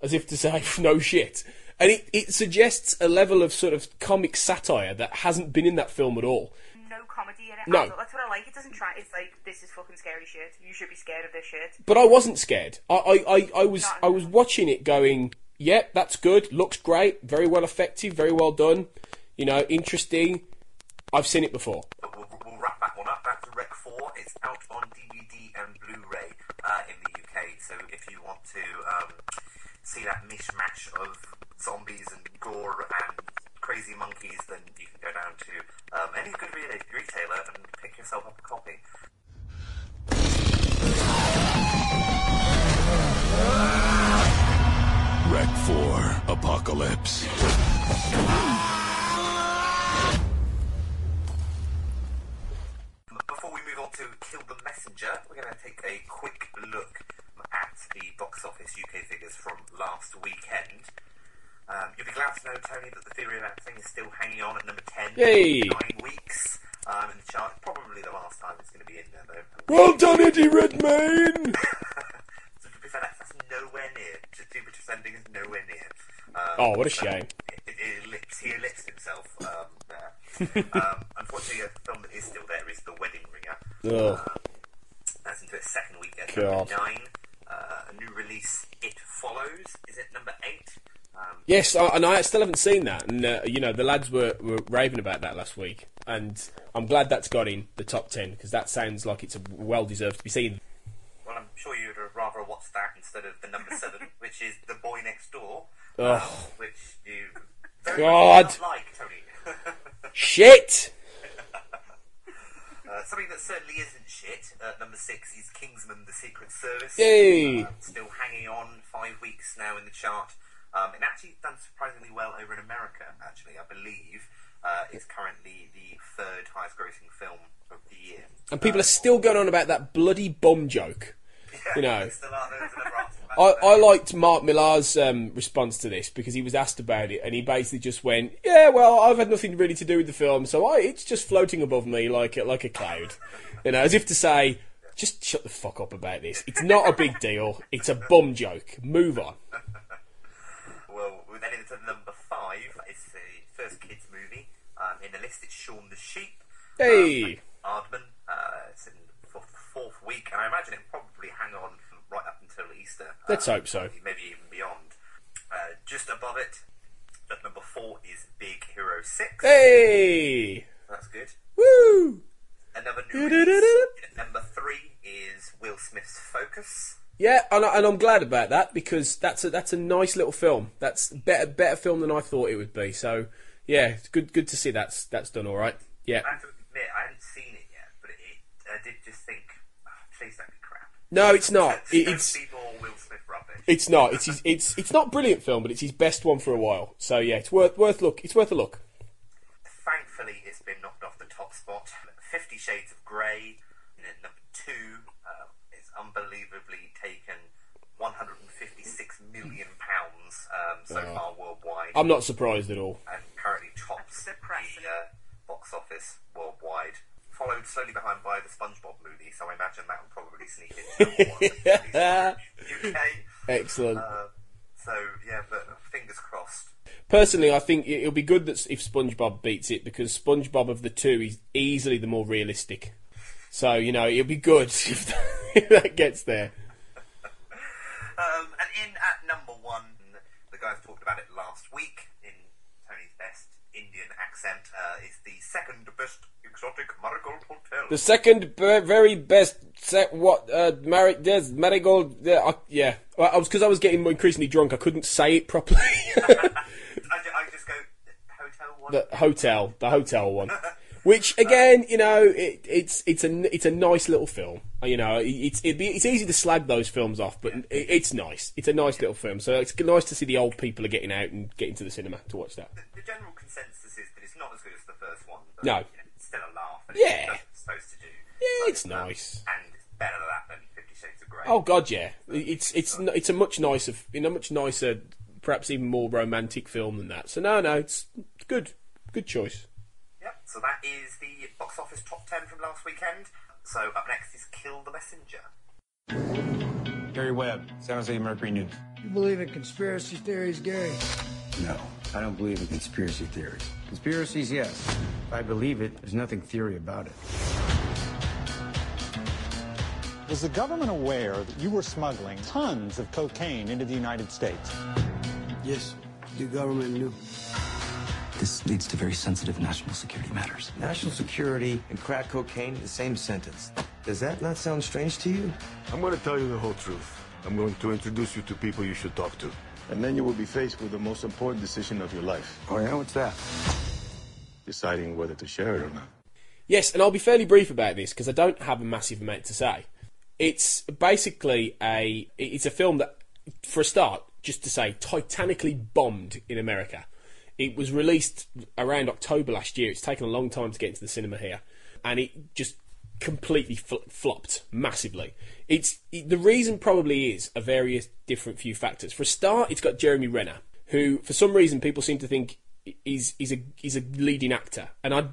as if to say, [laughs] "No shit." And it, it suggests a level of sort of comic satire that hasn't been in that film at all. No comedy in it. No. at all. That's what I like. It doesn't try. It's like this is fucking scary shit. You should be scared of this shit. But I wasn't scared. I, I, I, I was I was watching it going, yep, that's good, looks great, very well effective, very well done, you know, interesting. I've seen it before. We'll, we'll wrap that one up. That's Rec 4. It's out on DVD and Blu-ray uh, in the UK. So if you want to um, see that mishmash of zombies and gore and crazy monkeys, then you can go down to um, any good re- retailer and pick yourself up a copy. Rec 4 Apocalypse. Before we move on to Kill the Messenger, we're going to take a quick look at the box office UK figures from last weekend. Um, you'll be glad to know, Tony, that the theory of acting is still hanging on at number 10. Yay. Nine weeks um, in the chart. Probably the last time it's going to be in there, though. Well done, Eddie Redmayne. So [laughs] [laughs] to be fair, that's, nowhere near. Just two descending is nowhere near. Um, Oh, what a so shame. It, it, it ellipsed, he ellipsed himself um, there. um, [laughs] unfortunately, a film that is still there is The Wedding Ringer. Ugh. That's into its second week at number nine. Uh, a new release, It Follows, is it number eight? Um, Yes, I, and I still haven't seen that, and uh, you know the lads were, were raving about that last week, and I'm glad that's got in the top ten because that sounds like it's a well deserved to be seen. well, I'm sure you'd have rather watched that instead of the number seven, [laughs] which is The Boy Next Door, um, which you very God. like, Tony. [laughs] Shit. Uh, something that certainly isn't shit. At number six is Kingsman: The Secret Service. Yay. Uh, still hanging on, five weeks now in the chart. Um, and actually done surprisingly well over in America. Actually, I believe uh, it's currently the third highest-grossing film of the year. And people are still going on about that bloody bomb joke. You know, [laughs] Still are those that are asking I, I liked Mark Millar's um, response to this because he was asked about it and he basically just went, "Yeah, well, I've had nothing really to do with the film, so I, it's just floating above me like a, like a cloud," you know, as if to say, "Just shut the fuck up about this. It's not a big deal. It's a bum joke. Move on." Well, we're then into number five. It's the first kids movie um, in the list. It's Shaun the Sheep. Hey. Um, Aardman. Uh, it's in for the fourth week, and I imagine it will probably hang on from right up until Easter. Let's uh, hope so. Maybe even beyond. Uh, just above it, at number four is Big Hero Six. Hey. That's good. Woo. Another new. Number three is Will Smith's Focus. Yeah, and, I, and I'm glad about that because that's a that's a nice little film. That's better better film than I thought it would be. So yeah, it's good good to see that's that's done all right. Yeah. I have to admit, I haven't seen it yet, but it, I did just think, oh, please don't be crap. No, it's not. It, it's be more Will Smith rubbish. it's not. It's his, it's it's not a brilliant film, but it's his best one for a while. So yeah, it's worth worth look. It's worth a look. Thankfully, it's been knocked off the top spot. Fifty Shades of Grey, number two, uh, it's unbelievably taken 156 million pounds um, so Oh. far worldwide. I'm not surprised at all. And currently tops the uh, box office worldwide. Followed slowly behind by the SpongeBob movie, so I imagine that will probably sneak [laughs] in. UK. Excellent. Uh, So yeah, but fingers crossed. Personally, I think it- it'll be good that if SpongeBob beats it because SpongeBob of the two is easily the more realistic. So you know, it'll be good [laughs] if that, if that gets there. [laughs] Um, and in at number one, the guys talked about it last week in Tony's best Uh, is the second best exotic Marigold Hotel. The second very best set what uh there's marigold uh, yeah. Well, I was because I was getting increasingly drunk I couldn't say it properly. [laughs] I, I just go hotel one. the hotel the hotel one. [laughs] Which again you know it, it's it's a it's a nice little film. You know it's it'd be, it's easy to slag those films off but it, it's nice. It's a nice little film. So it's nice to see the old people are getting out and getting to the cinema to watch that. The general consensus is that it's not as good as the first one. But, No. you know, it's still a laugh. And Yeah. It's supposed to do. yeah it's um, nice And it's better than that than Fifty Shades of Grey. Oh God, yeah. It's it's n- it's a much nicer, in a much nicer, perhaps even more romantic film than that. So no, no, it's good, good choice. Yep. So that is the box office top ten from last weekend. So up next is Kill the Messenger. Gary Webb, San Jose Mercury News. You believe in conspiracy theories, Gary? No, I don't believe in conspiracy theories. Conspiracies, yes. If I believe it, there's nothing theory about it. Was the government aware that you were smuggling tons of cocaine into the United States? Yes, the government knew. This leads to very sensitive national security matters. National security and crack cocaine, the same sentence. Does that not sound strange to you? I'm going to tell you the whole truth. I'm going to introduce you to people you should talk to. And then you will be faced with the most important decision of your life. Oh, yeah? What's that? Deciding whether to share it or not. Yes, and I'll be fairly brief about this because I don't have a massive amount to say. It's basically a it's a film that, for a start, just to say, titanically bombed in America. It was released around October last year. It's taken a long time to get into the cinema here, and it just completely fl- flopped massively. It's it, the reason probably is a various different few factors. For a start, it's got Jeremy Renner, who for some reason people seem to think is is a is a leading actor, and I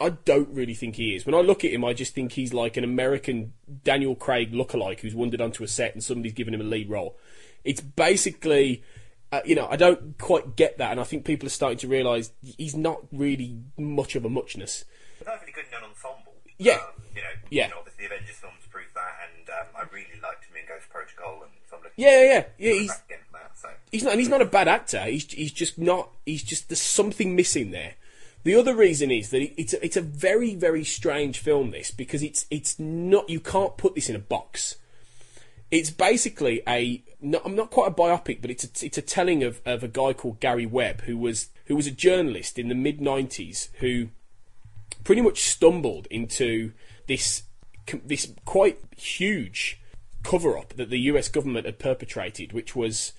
I don't really think he is. When I look at him, I just think he's like an American Daniel Craig lookalike who's wandered onto a set and somebody's given him a lead role. It's basically, uh, you know, I don't quite get that, and I think people are starting to realise he's not really much of a muchness. Perfectly good in an ensemble. Yeah. Um, you know, Yeah. obviously the Avengers films prove that, and um, I really liked him in Ghost Protocol, and so I'm looking Yeah, yeah, yeah. yeah he's back again for that. So he's not, and he's not a bad actor. He's he's just not. He's just there's something missing there. The other reason is that it's a, it's a very very strange film. This because it's it's not you can't put this in a box. It's basically a not, I'm not quite a biopic, but it's a, it's a telling of, of a guy called Gary Webb who was who was a journalist in the mid '90s who pretty much stumbled into this this quite huge cover up that the US government had perpetrated, which was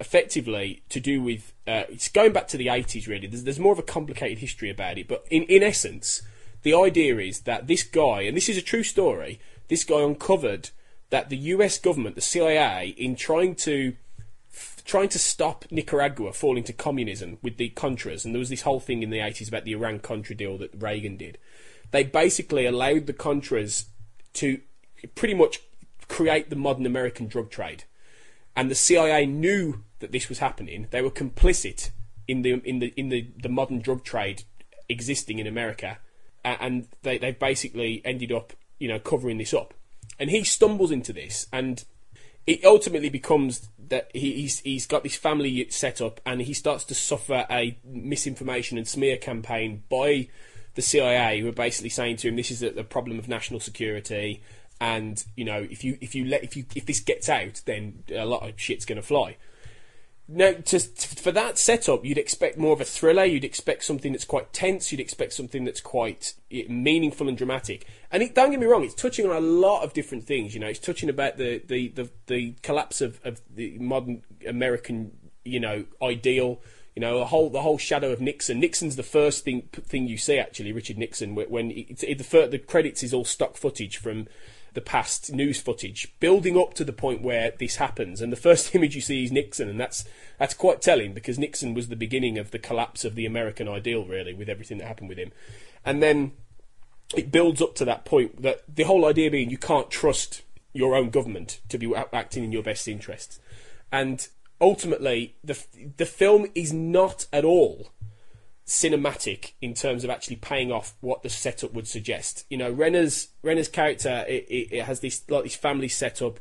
effectively to do with uh, it's going back to the 80s really. There's, there's more of a complicated history about it but in, in essence the idea is that this guy and this is a true story this guy uncovered that the US government the CIA in trying to trying to stop Nicaragua falling to communism with the Contras, and there was this whole thing in the 80s about the Iran Contra deal that Reagan did. They basically allowed the Contras to pretty much create the modern American drug trade. And the CIA knew that this was happening. They were complicit in the in the in the, the modern drug trade existing in America, and they they basically ended up you know covering this up. And he stumbles into this, and it ultimately becomes that he, he's he's got this family set up, and he starts to suffer a misinformation and smear campaign by the CIA, who are basically saying to him, "This is a, a problem of national security." And you know, if you if you let if you if this gets out, then a lot of shit's going to fly. Now, to, for that setup, you'd expect more of a thriller. You'd expect something that's quite tense. You'd expect something that's quite eh, meaningful and dramatic. And it, don't get me wrong, it's touching on a lot of different things. You know, it's touching about the the, the, the collapse of, of the modern American, you know, ideal. You know, the whole the whole shadow of Nixon. Nixon's the first thing thing you see actually, Richard Nixon. When, it, the the credits is all stock footage from the past news footage, building up to the point where this happens, and the first [laughs] image you see is Nixon, and that's that's quite telling because Nixon was the beginning of the collapse of the American ideal, really, with everything that happened with him, and then it builds up to that point that the whole idea being you can't trust your own government to be acting in your best interests, and ultimately the the film is not at all cinematic in terms of actually paying off what the setup would suggest. You know, Renner's Renner's character it, it, it has this like this family setup,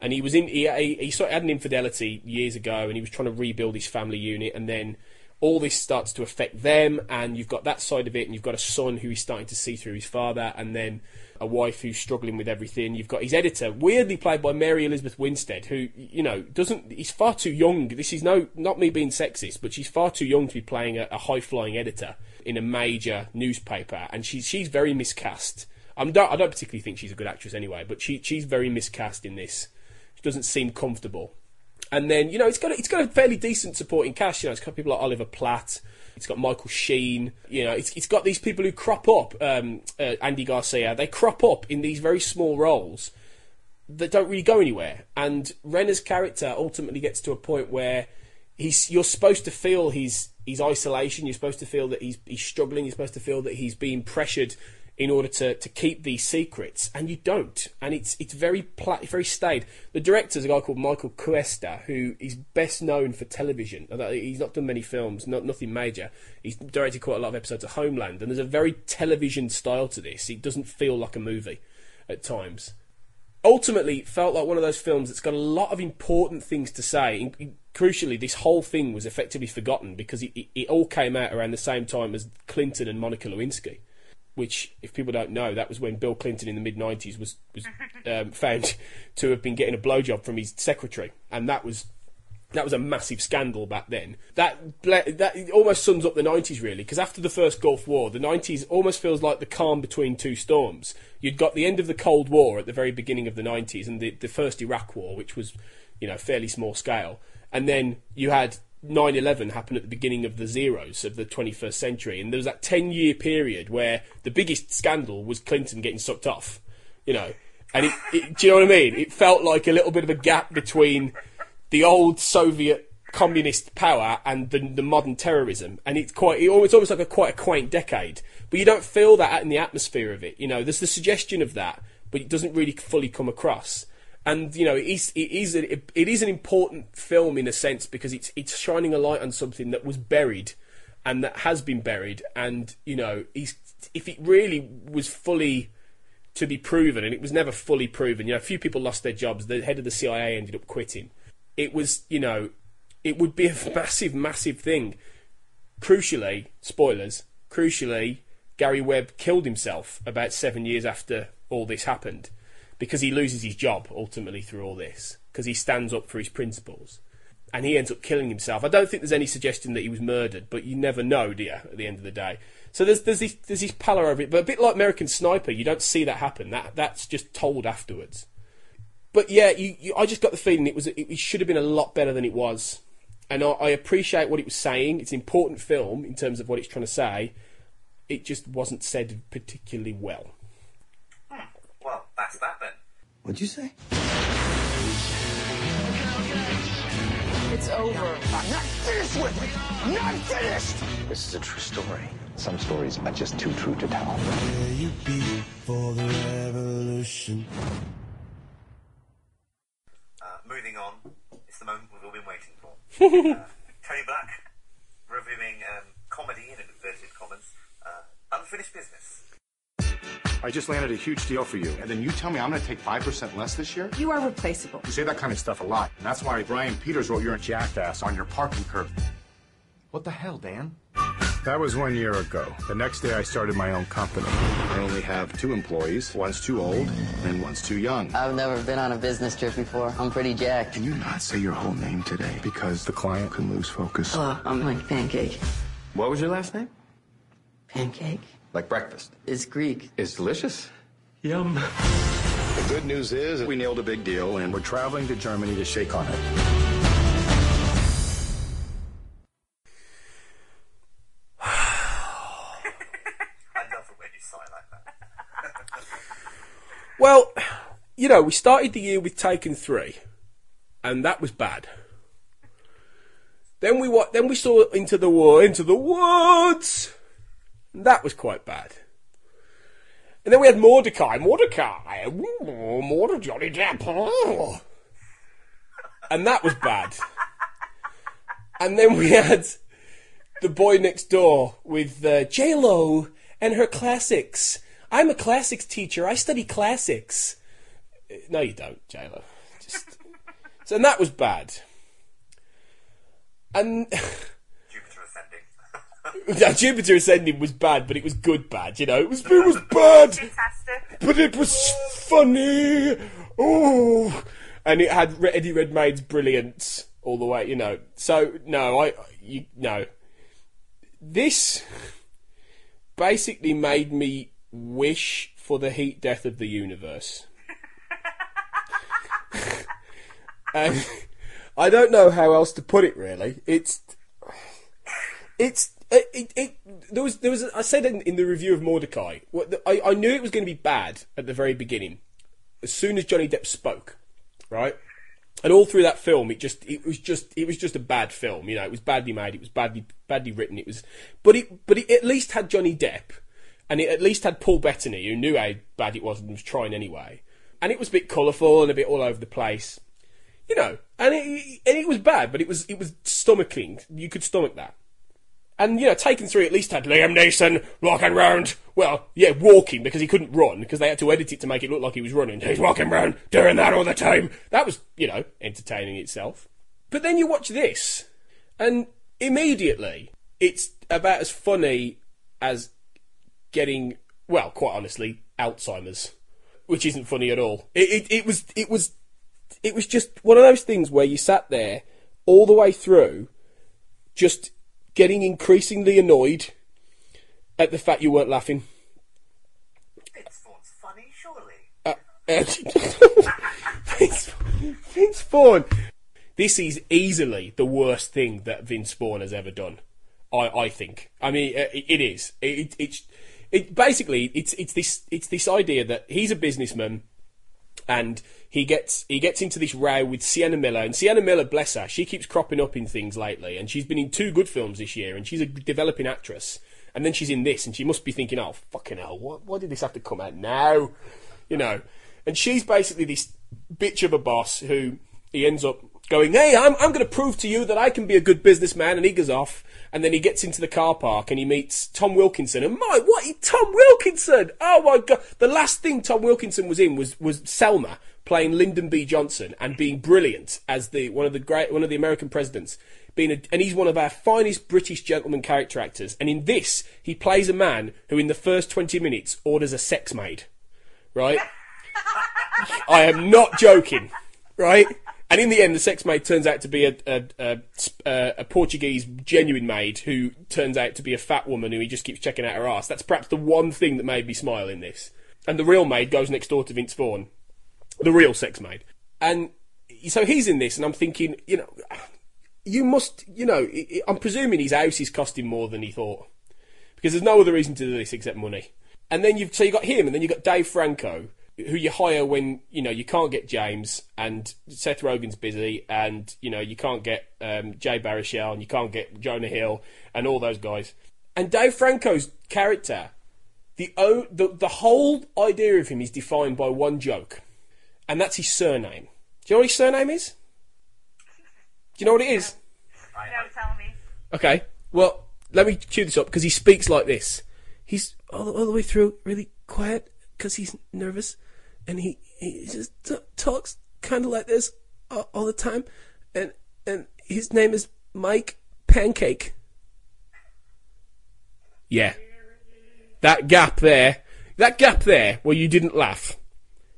and he was in he, he, he sort of had an infidelity years ago, and he was trying to rebuild his family unit, and then all this starts to affect them, and you've got that side of it, and you've got a son who is starting to see through his father, and then a wife who's struggling with everything. You've got his editor, weirdly played by Mary Elizabeth Winstead, who you know doesn't. He's far too young. This is no, not me being sexist, but she's far too young to be playing a, a high flying editor in a major newspaper, and she's she's very miscast. I'm don't, I don't particularly think she's a good actress anyway, but she she's very miscast in this. She doesn't seem comfortable. And then you know it's got it's got a fairly decent supporting cast. You know, it's got people like Oliver Platt. It's got Michael Sheen. You know, it's, it's got these people who crop up. Um, uh, Andy Garcia. They crop up in these very small roles that don't really go anywhere. And Renner's character ultimately gets to a point where he's you're supposed to feel his his isolation. You're supposed to feel that he's he's struggling. You're supposed to feel that he's being pressured in order to, to keep these secrets, and you don't. And it's it's very pla- very staid. The director is a guy called Michael Cuesta, who is best known for television. He's not done many films, not nothing major. He's directed quite a lot of episodes of Homeland, and there's a very television style to this. It doesn't feel like a movie at times. Ultimately, felt like one of those films that's got a lot of important things to say. Crucially, this whole thing was effectively forgotten because it, it, it all came out around the same time as Clinton and Monica Lewinsky which, if people don't know, that was when Bill Clinton in the mid '90s was was um, [laughs] found to have been getting a blowjob from his secretary, and that was that was a massive scandal back then. That that almost sums up the '90s really, because after the first Gulf War, the '90s almost feels like the calm between two storms. You'd got the end of the Cold War at the very beginning of the '90s, and the the first Iraq War, which was you know fairly small scale, and then you had 9-11 happened at the beginning of the zeros of the 21st century and there was that 10 year period where the biggest scandal was clinton getting sucked off you know. And it, it, do you know what i mean? It felt like a little bit of a gap between the old soviet communist power and the, the modern terrorism. And it's quite it's almost like a quite a quaint decade. But you don't feel that in the atmosphere of it you know. There's the suggestion of that but it doesn't really fully come across and you know it is it is a, it is an important film in a sense because it's it's shining a light on something that was buried and that has been buried. And you know if it really was fully to be proven and it was never fully proven you know a few people lost their jobs. The head of the CIA ended up quitting. It was you know it would be a [laughs] massive massive thing. Crucially spoilers crucially Gary Webb killed himself about 7 years after all this happened because he loses his job ultimately through all this because he stands up for his principles and he ends up killing himself. I don't think there's any suggestion that he was murdered, but you never know, you? At the end of the day, so there's there's this there's this pallor over it, but a bit like American Sniper, you don't see that happen. That that's just told afterwards. But yeah, you, you, I just got the feeling it was it, it, should have been a lot better than it was, and I, I appreciate what it was saying. It's an important film in terms of what it's trying to say. It just wasn't said particularly well. Well, that's that then. What'd you say? It's over. I'm not finished with it. I'm not finished. This is a true story. Some stories are just too true to tell. you be for the revolution? Uh, moving on, it's the moment we've all been waiting for. [laughs] uh, Tony Black reviewing um, comedy in inverted commas, uh, unfinished business. I just landed a huge deal for you, and then you tell me I'm going to take 5% less this year? You are replaceable. You say that kind of stuff a lot, and that's why Brian Peters wrote you're a jackass on your parking curb. What the hell, Dan? That was one year ago. The next day, I started my own company. I only have two employees. One's too old, and one's too young. I've never been on a business trip before. I'm pretty jacked. Can you not say your whole name today? Because the client can lose focus. Hello, I'm Mike Pancake. What was your last name? Pancake? Like breakfast. It's Greek. It's delicious. Yum. The good news is we nailed a big deal, and we're traveling to Germany to shake on it. [sighs] I love it when you sign like that. Well, you know, we started the year with Taken Three, and that was bad. Then we wa- then we saw Into the War, Into the Woods, and that was quite bad. And then we had Mordecai, Mordecai, ooh, Mordecai, Johnny Depp, and that was bad. and then we had the boy next door with uh, J Lo and her classics. I'm a classics teacher. I study classics. No, you don't, J Lo. Just so, and that was bad. And [laughs] [laughs] Jupiter Ascending was bad, but it was good bad. You know, it was it was bad, Fantastic. but it was funny. Oh, and it had Eddie Redmayne's brilliance all the way. You know, so no, I you no. This basically made me wish for the heat death of the universe. [laughs] and I don't know how else to put it. Really, it's it's it, it, there was there was I said in, in the review of Mortdecai I I knew it was going to be bad at the very beginning as soon as Johnny Depp spoke right? And all through that film it just it was just it was just a bad film you know it was badly made it was badly badly written it was but it but it at least had Johnny Depp and it at least had Paul Bettany who knew how bad it was and was trying anyway. And it was a bit colourful and a bit all over the place you know and it, and it was bad but it was it was stomaching you could stomach that and you know, Taken Three at least had Liam Neeson walking round. Well, yeah, walking because he couldn't run because they had to edit it to make it look like he was running. He's walking round doing that all the time. That was, you know, entertaining itself. But then you watch this, and immediately it's about as funny as getting, well, quite honestly, Alzheimer's, which isn't funny at all. It, it, it was, it was, it was just one of those things where you sat there all the way through, just getting increasingly annoyed at the fact you weren't laughing. It's funny, surely. Uh, [laughs] Vince, Vince Vaughn. This is easily the worst thing that Vince Vaughn has ever done. I, I think. I mean, uh, it, it is. It, it, it's it basically it's it's this it's this idea that he's a businessman and he gets he gets into this row with Sienna Miller, and Sienna Miller, bless her, she keeps cropping up in things lately, and she's been in two good films this year, and she's a developing actress, and then she's in this, and she must be thinking, oh fucking hell, what, why did this have to come out now, you know? And she's basically this bitch of a boss who he ends up going, hey, I'm I'm going to prove to you that I can be a good businessman, and he goes off, and then he gets into the car park and he meets Tom Wilkinson, and my what, Tom Wilkinson! Oh my god, the last thing Tom Wilkinson was in was was Selma playing Lyndon B. Johnson and being brilliant as the one of the great one of the American presidents. Being a, and he's one of our finest British gentleman character actors. And in this, he plays a man who, in the first twenty minutes, orders a sex maid. Right? [laughs] I am not joking. Right? And in the end, the sex maid turns out to be a, a, a, a, Portuguese genuine maid who turns out to be a fat woman who he just keeps checking out her ass. That's perhaps the one thing that made me smile in this. And the real maid goes next door to Vince Vaughn, the real sex maid. And so he's in this, and I'm thinking, you know, you must, you know, I'm presuming his house is costing more than he thought. Because there's no other reason to do this except money. And then you've, so you got him, and then you've got Dave Franco, who you hire when you know you can't get James and Seth Rogen's busy and you know you can't get um, Jay Baruchel and you can't get Jonah Hill and all those guys. And Dave Franco's character, the o- the the whole idea of him is defined by one joke, and that's his surname. Do you know what his surname is? Do you know what it is? No, tell me. Okay. Well, let me cue this up because he speaks like this. He's all, all the way through really quiet because he's nervous, and he he just t- talks kind of like this all, all the time, and and his name is Mike Pancake. Yeah, that gap there, that gap there where you didn't laugh.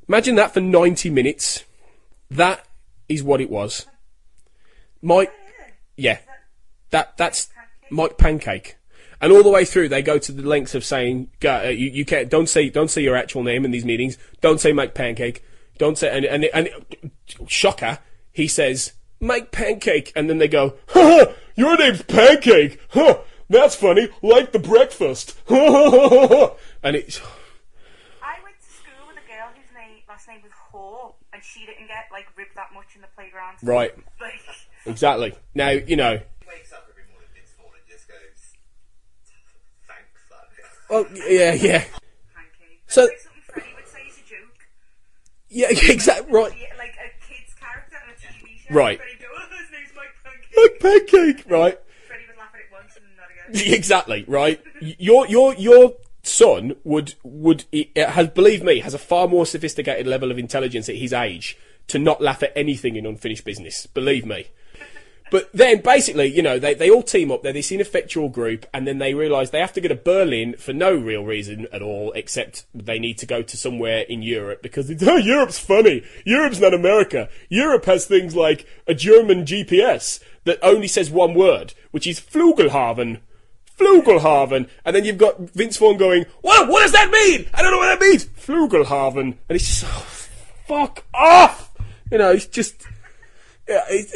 Imagine that for ninety minutes. That is what it was. Mike, yeah, that that's Mike Pancake. And all the way through, they go to the lengths of saying, uh, "You, you can't don't say don't say your actual name in these meetings. Don't say Mike Pancake. Don't say." And and and shocker, he says Mike Pancake, and then they go, "Ha, ha, "Your name's Pancake. Huh? That's funny. Like the breakfast." [laughs] and it's I went to school with a girl whose name, last name was Hoare, and she didn't get like ribbed that much in the playground. Right. [laughs] Like, exactly now you know. wakes up every morning, Vince Vaughn, and just goes, thanks, fuck. Oh yeah, yeah. So like something Freddie say is a joke. yeah, [laughs] exactly right. Like a kid's character on a TV show. Right. [laughs] Oh, his name's Mike Pancake. Right? Freddie would laugh at it once and not again. [laughs] exactly, right? Your your your son would would has believe me has a far more sophisticated level of intelligence at his age to not laugh at anything in unfinished business. Believe me. But then basically, you know, they, they all team up. They're this ineffectual group, and then they realise they have to go to Berlin for no real reason at all, except they need to go to somewhere in Europe because [laughs] oh, Europe's funny. Europe's not America. Europe has things like a German GPS that only says one word, which is Flugelhaven. Flugelhaven. And then you've got Vince Vaughn going, what, what does that mean? I don't know what that means. Flugelhaven. And it's just, oh, fuck off! You know, it's just, yeah, it,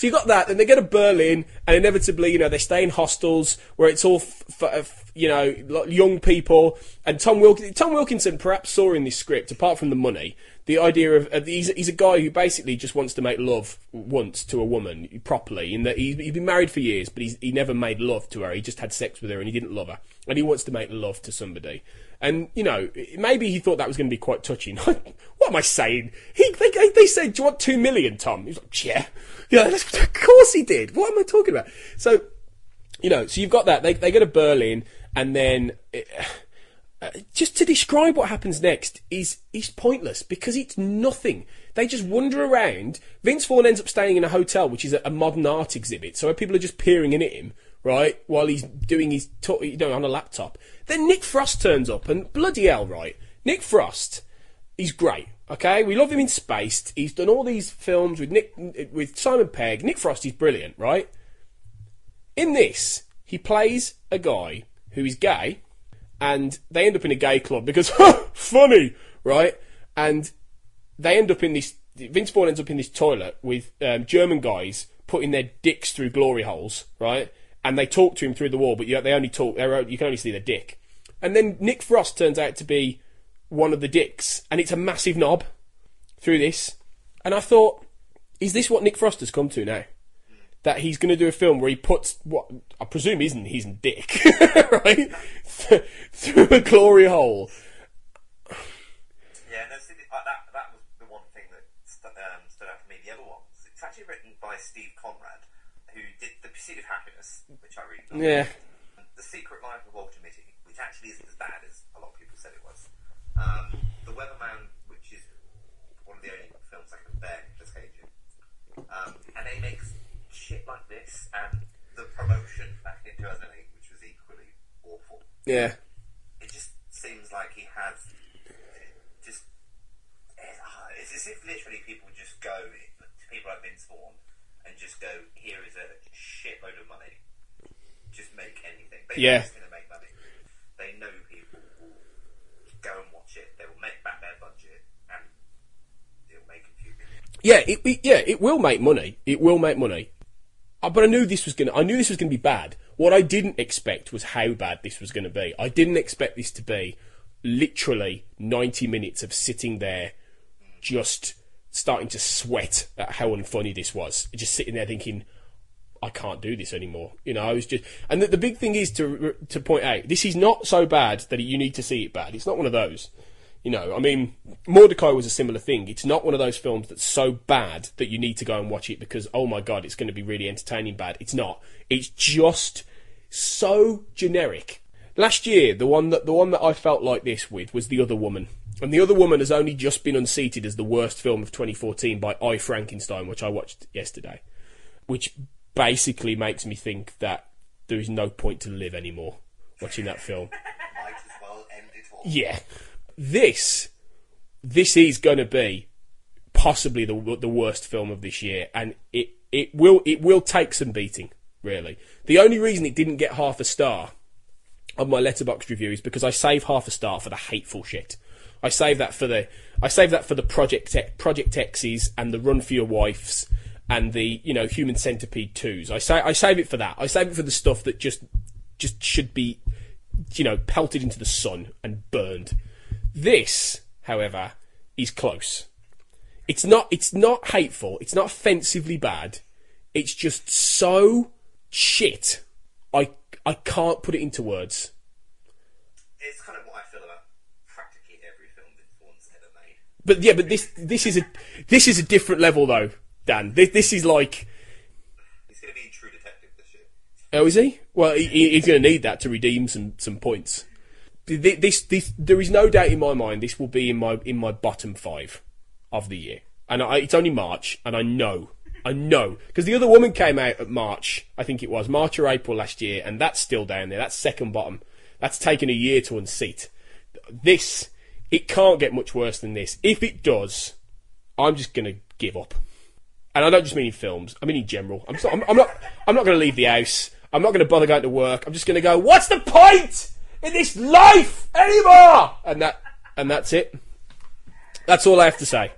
so you got that, then they go to Berlin, and inevitably, you know, they stay in hostels where it's all, f- f- you know, young people. And Tom, Wilk- Tom Wilkinson perhaps saw in this script, apart from the money, the idea of uh, he's, he's a guy who basically just wants to make love once to a woman properly. In that he's, he's been married for years, but he never made love to her. He just had sex with her, and he didn't love her, and he wants to make love to somebody. And you know, maybe he thought that was going to be quite touching. [laughs] am I saying? He they, they- they said, "Do you want two million, Tom?" He's like, "Yeah, [laughs] yeah." Of course he did. What am I talking about? So, you know, so you've got that. They they go to Berlin, and then uh, just to describe what happens next is is pointless because it's nothing. They just wander around. Vince Vaughn ends up staying in a hotel, which is a, a modern art exhibit, so people are just peering in at him, right, while he's doing his, to- you know, on a laptop. Then Nick Frost turns up, and bloody hell, right, Nick Frost, he's great. Okay, we love him in Spaced. He's done all these films with Nick, with Simon Pegg. Nick Frost is brilliant, right? In this, he plays a guy who is gay, and they end up in a gay club because [laughs] funny, right? And they end up in this. Vince Vaughn ends up in this toilet with um, German guys putting their dicks through glory holes, right? And they talk to him through the wall, but you, they only talk. You can only see their dick. And then Nick Frost turns out to be one of the dicks, and it's a massive knob through this. And I thought, is this what Nick Frost has come to now? That he's going to do a film where he puts what I presume isn't his dick, [laughs] right, through a glory hole. Yeah, no, see, that, that was the one thing that st- um, stood out for me. The other one it's actually written by Steve Conrad, who did The Pursuit of Happyness, which I really. Yeah. The Secret Life of Walter Mitty, which actually isn't as bad as a lot of people said it was. Um, the Weatherman, which is one of the only films I can bear Nicolas Cage in. Um, and he makes shit like this, and the promotion back in 2008, which was equally awful. Yeah. It just seems like he has just. It's as if literally people just go to people like Vince Vaughn and just go, "Here is a shitload of money. Just make anything." They Yeah. know it's going to make money. They know people will go and watch it. They will make back their budget, and it'll make a few million. Yeah, it, it- yeah, it will make money. It will make money. Uh, but I knew this was gonna. I knew this was gonna be bad. What I didn't expect was how bad this was gonna be. I didn't expect this to be literally ninety minutes of sitting there, just starting to sweat at how unfunny this was. Just sitting there thinking, I can't do this anymore. You know, I was just. And the, the big thing is to to point out this is not so bad that you need to see it bad. It's not one of those. You know, I mean, Mortdecai was a similar thing. It's not one of those films that's so bad that you need to go and watch it because, oh my god, it's going to be really entertaining bad. It's not. It's just so generic. Last year, the one that the one that I felt like this with was The Other Woman. And The Other Woman has only just been unseated as the worst film of 2014 by I Frankenstein, which I watched yesterday. Which basically makes me think that there is no point to live anymore watching that film. [laughs] Might as well end it all. Yeah. This, this is going to be possibly the the worst film of this year, and it it will it will take some beating. Really, the only reason it didn't get half a star on my Letterboxd review is because I save half a star for the hateful shit. I save that for the I save that for the Project Project X's and the Run for Your Wife's and the you know Human Centipede twos. I say I save it for that. I save it for the stuff that just just should be you know pelted into the sun and burned. This, however, is close. It's not it's not hateful. It's not offensively bad. It's just so shit. I I can't put it into words. It's kind of what I feel about practically every film Vaughn's ever made. But yeah, but this this is a this is a different level though, Dan. This this is like It's going to be in true Oh, is he? Well, he, he's going to need that to redeem some some points. This, this, there is no doubt in my mind this will be in my in my bottom five of the year, and I, it's only March, and I know, I know, because the other woman came out at March, I think it was March or April last year, and that's still down there. That's second bottom. That's taken a year to unseat. This, it can't get much worse than this. If it does, I'm just to give up. And I don't just mean in films. I mean in general. I'm, so, I'm, I'm not. I'm not going to leave the house. I'm not going to bother going to work. I'm just going to go. What's the point in this life anymore? And that. And that's it. That's all I have to say.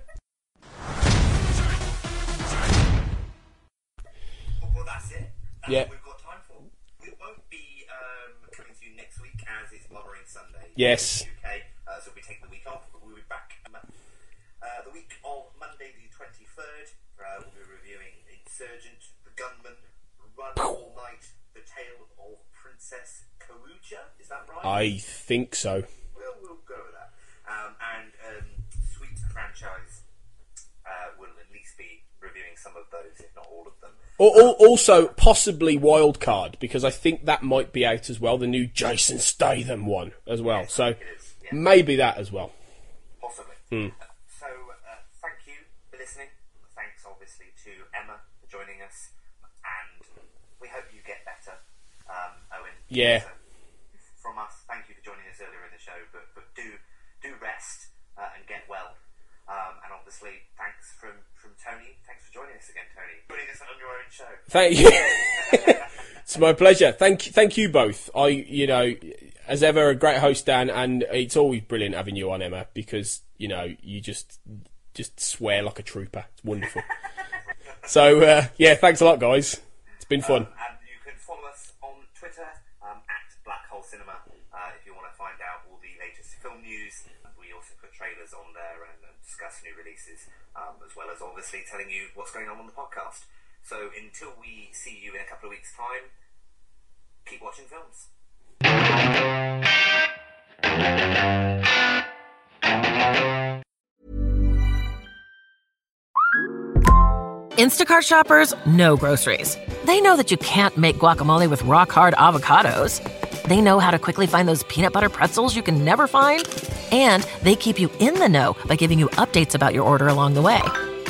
Well, that's it. That's Yeah. we've got time for. We won't be um, coming to you next week as it's Mothering Sunday. Yes. UK, uh, so we'll be taking the week off, but we'll be back um, uh, the week of Monday the 23rd. Uh, we'll be reviewing Insurgent, The Gunman, Run All Night, The Tale of Princess Karuja. Is that right? I think so. We'll, we'll go with that. Um, and um, Suite Française uh, will at least be reviewing some of those, if not all of them. Or, or, also, possibly Wildcard, because I think that might be out as well. The new Jason Statham one as well. So maybe that as well. Possibly. Hmm. So, uh, thank you for listening. Thanks, obviously, to Emma for joining us. And we hope you get better, um, Owen. Yeah. From us, thank you for joining us earlier in the show, but, but do do rest uh, and get well. Um, and obviously, thanks from, from Tony. Thanks for joining us again, Tony. Joining us on your own show. Thank you. [laughs] it's my pleasure. Thank thank you both. I you know, as ever, a great host, Dan, and it's always brilliant having you on, Emma, because you know you just just swear like a trooper. It's wonderful. [laughs] so uh, yeah, thanks a lot, guys. It's been fun. And you can follow us on Twitter um, at Black Hole Cinema uh, if you want to find out all the latest film news. We also put trailers on there and, and discuss new releases, um, as as obviously telling you what's going on on the podcast. So until we see you in a couple of weeks' time, keep watching films. Instacart shoppers know groceries. They know that you can't make guacamole with rock hard avocados. They know how to quickly find those peanut butter pretzels you can never find. And they keep you in the know by giving you updates about your order along the way.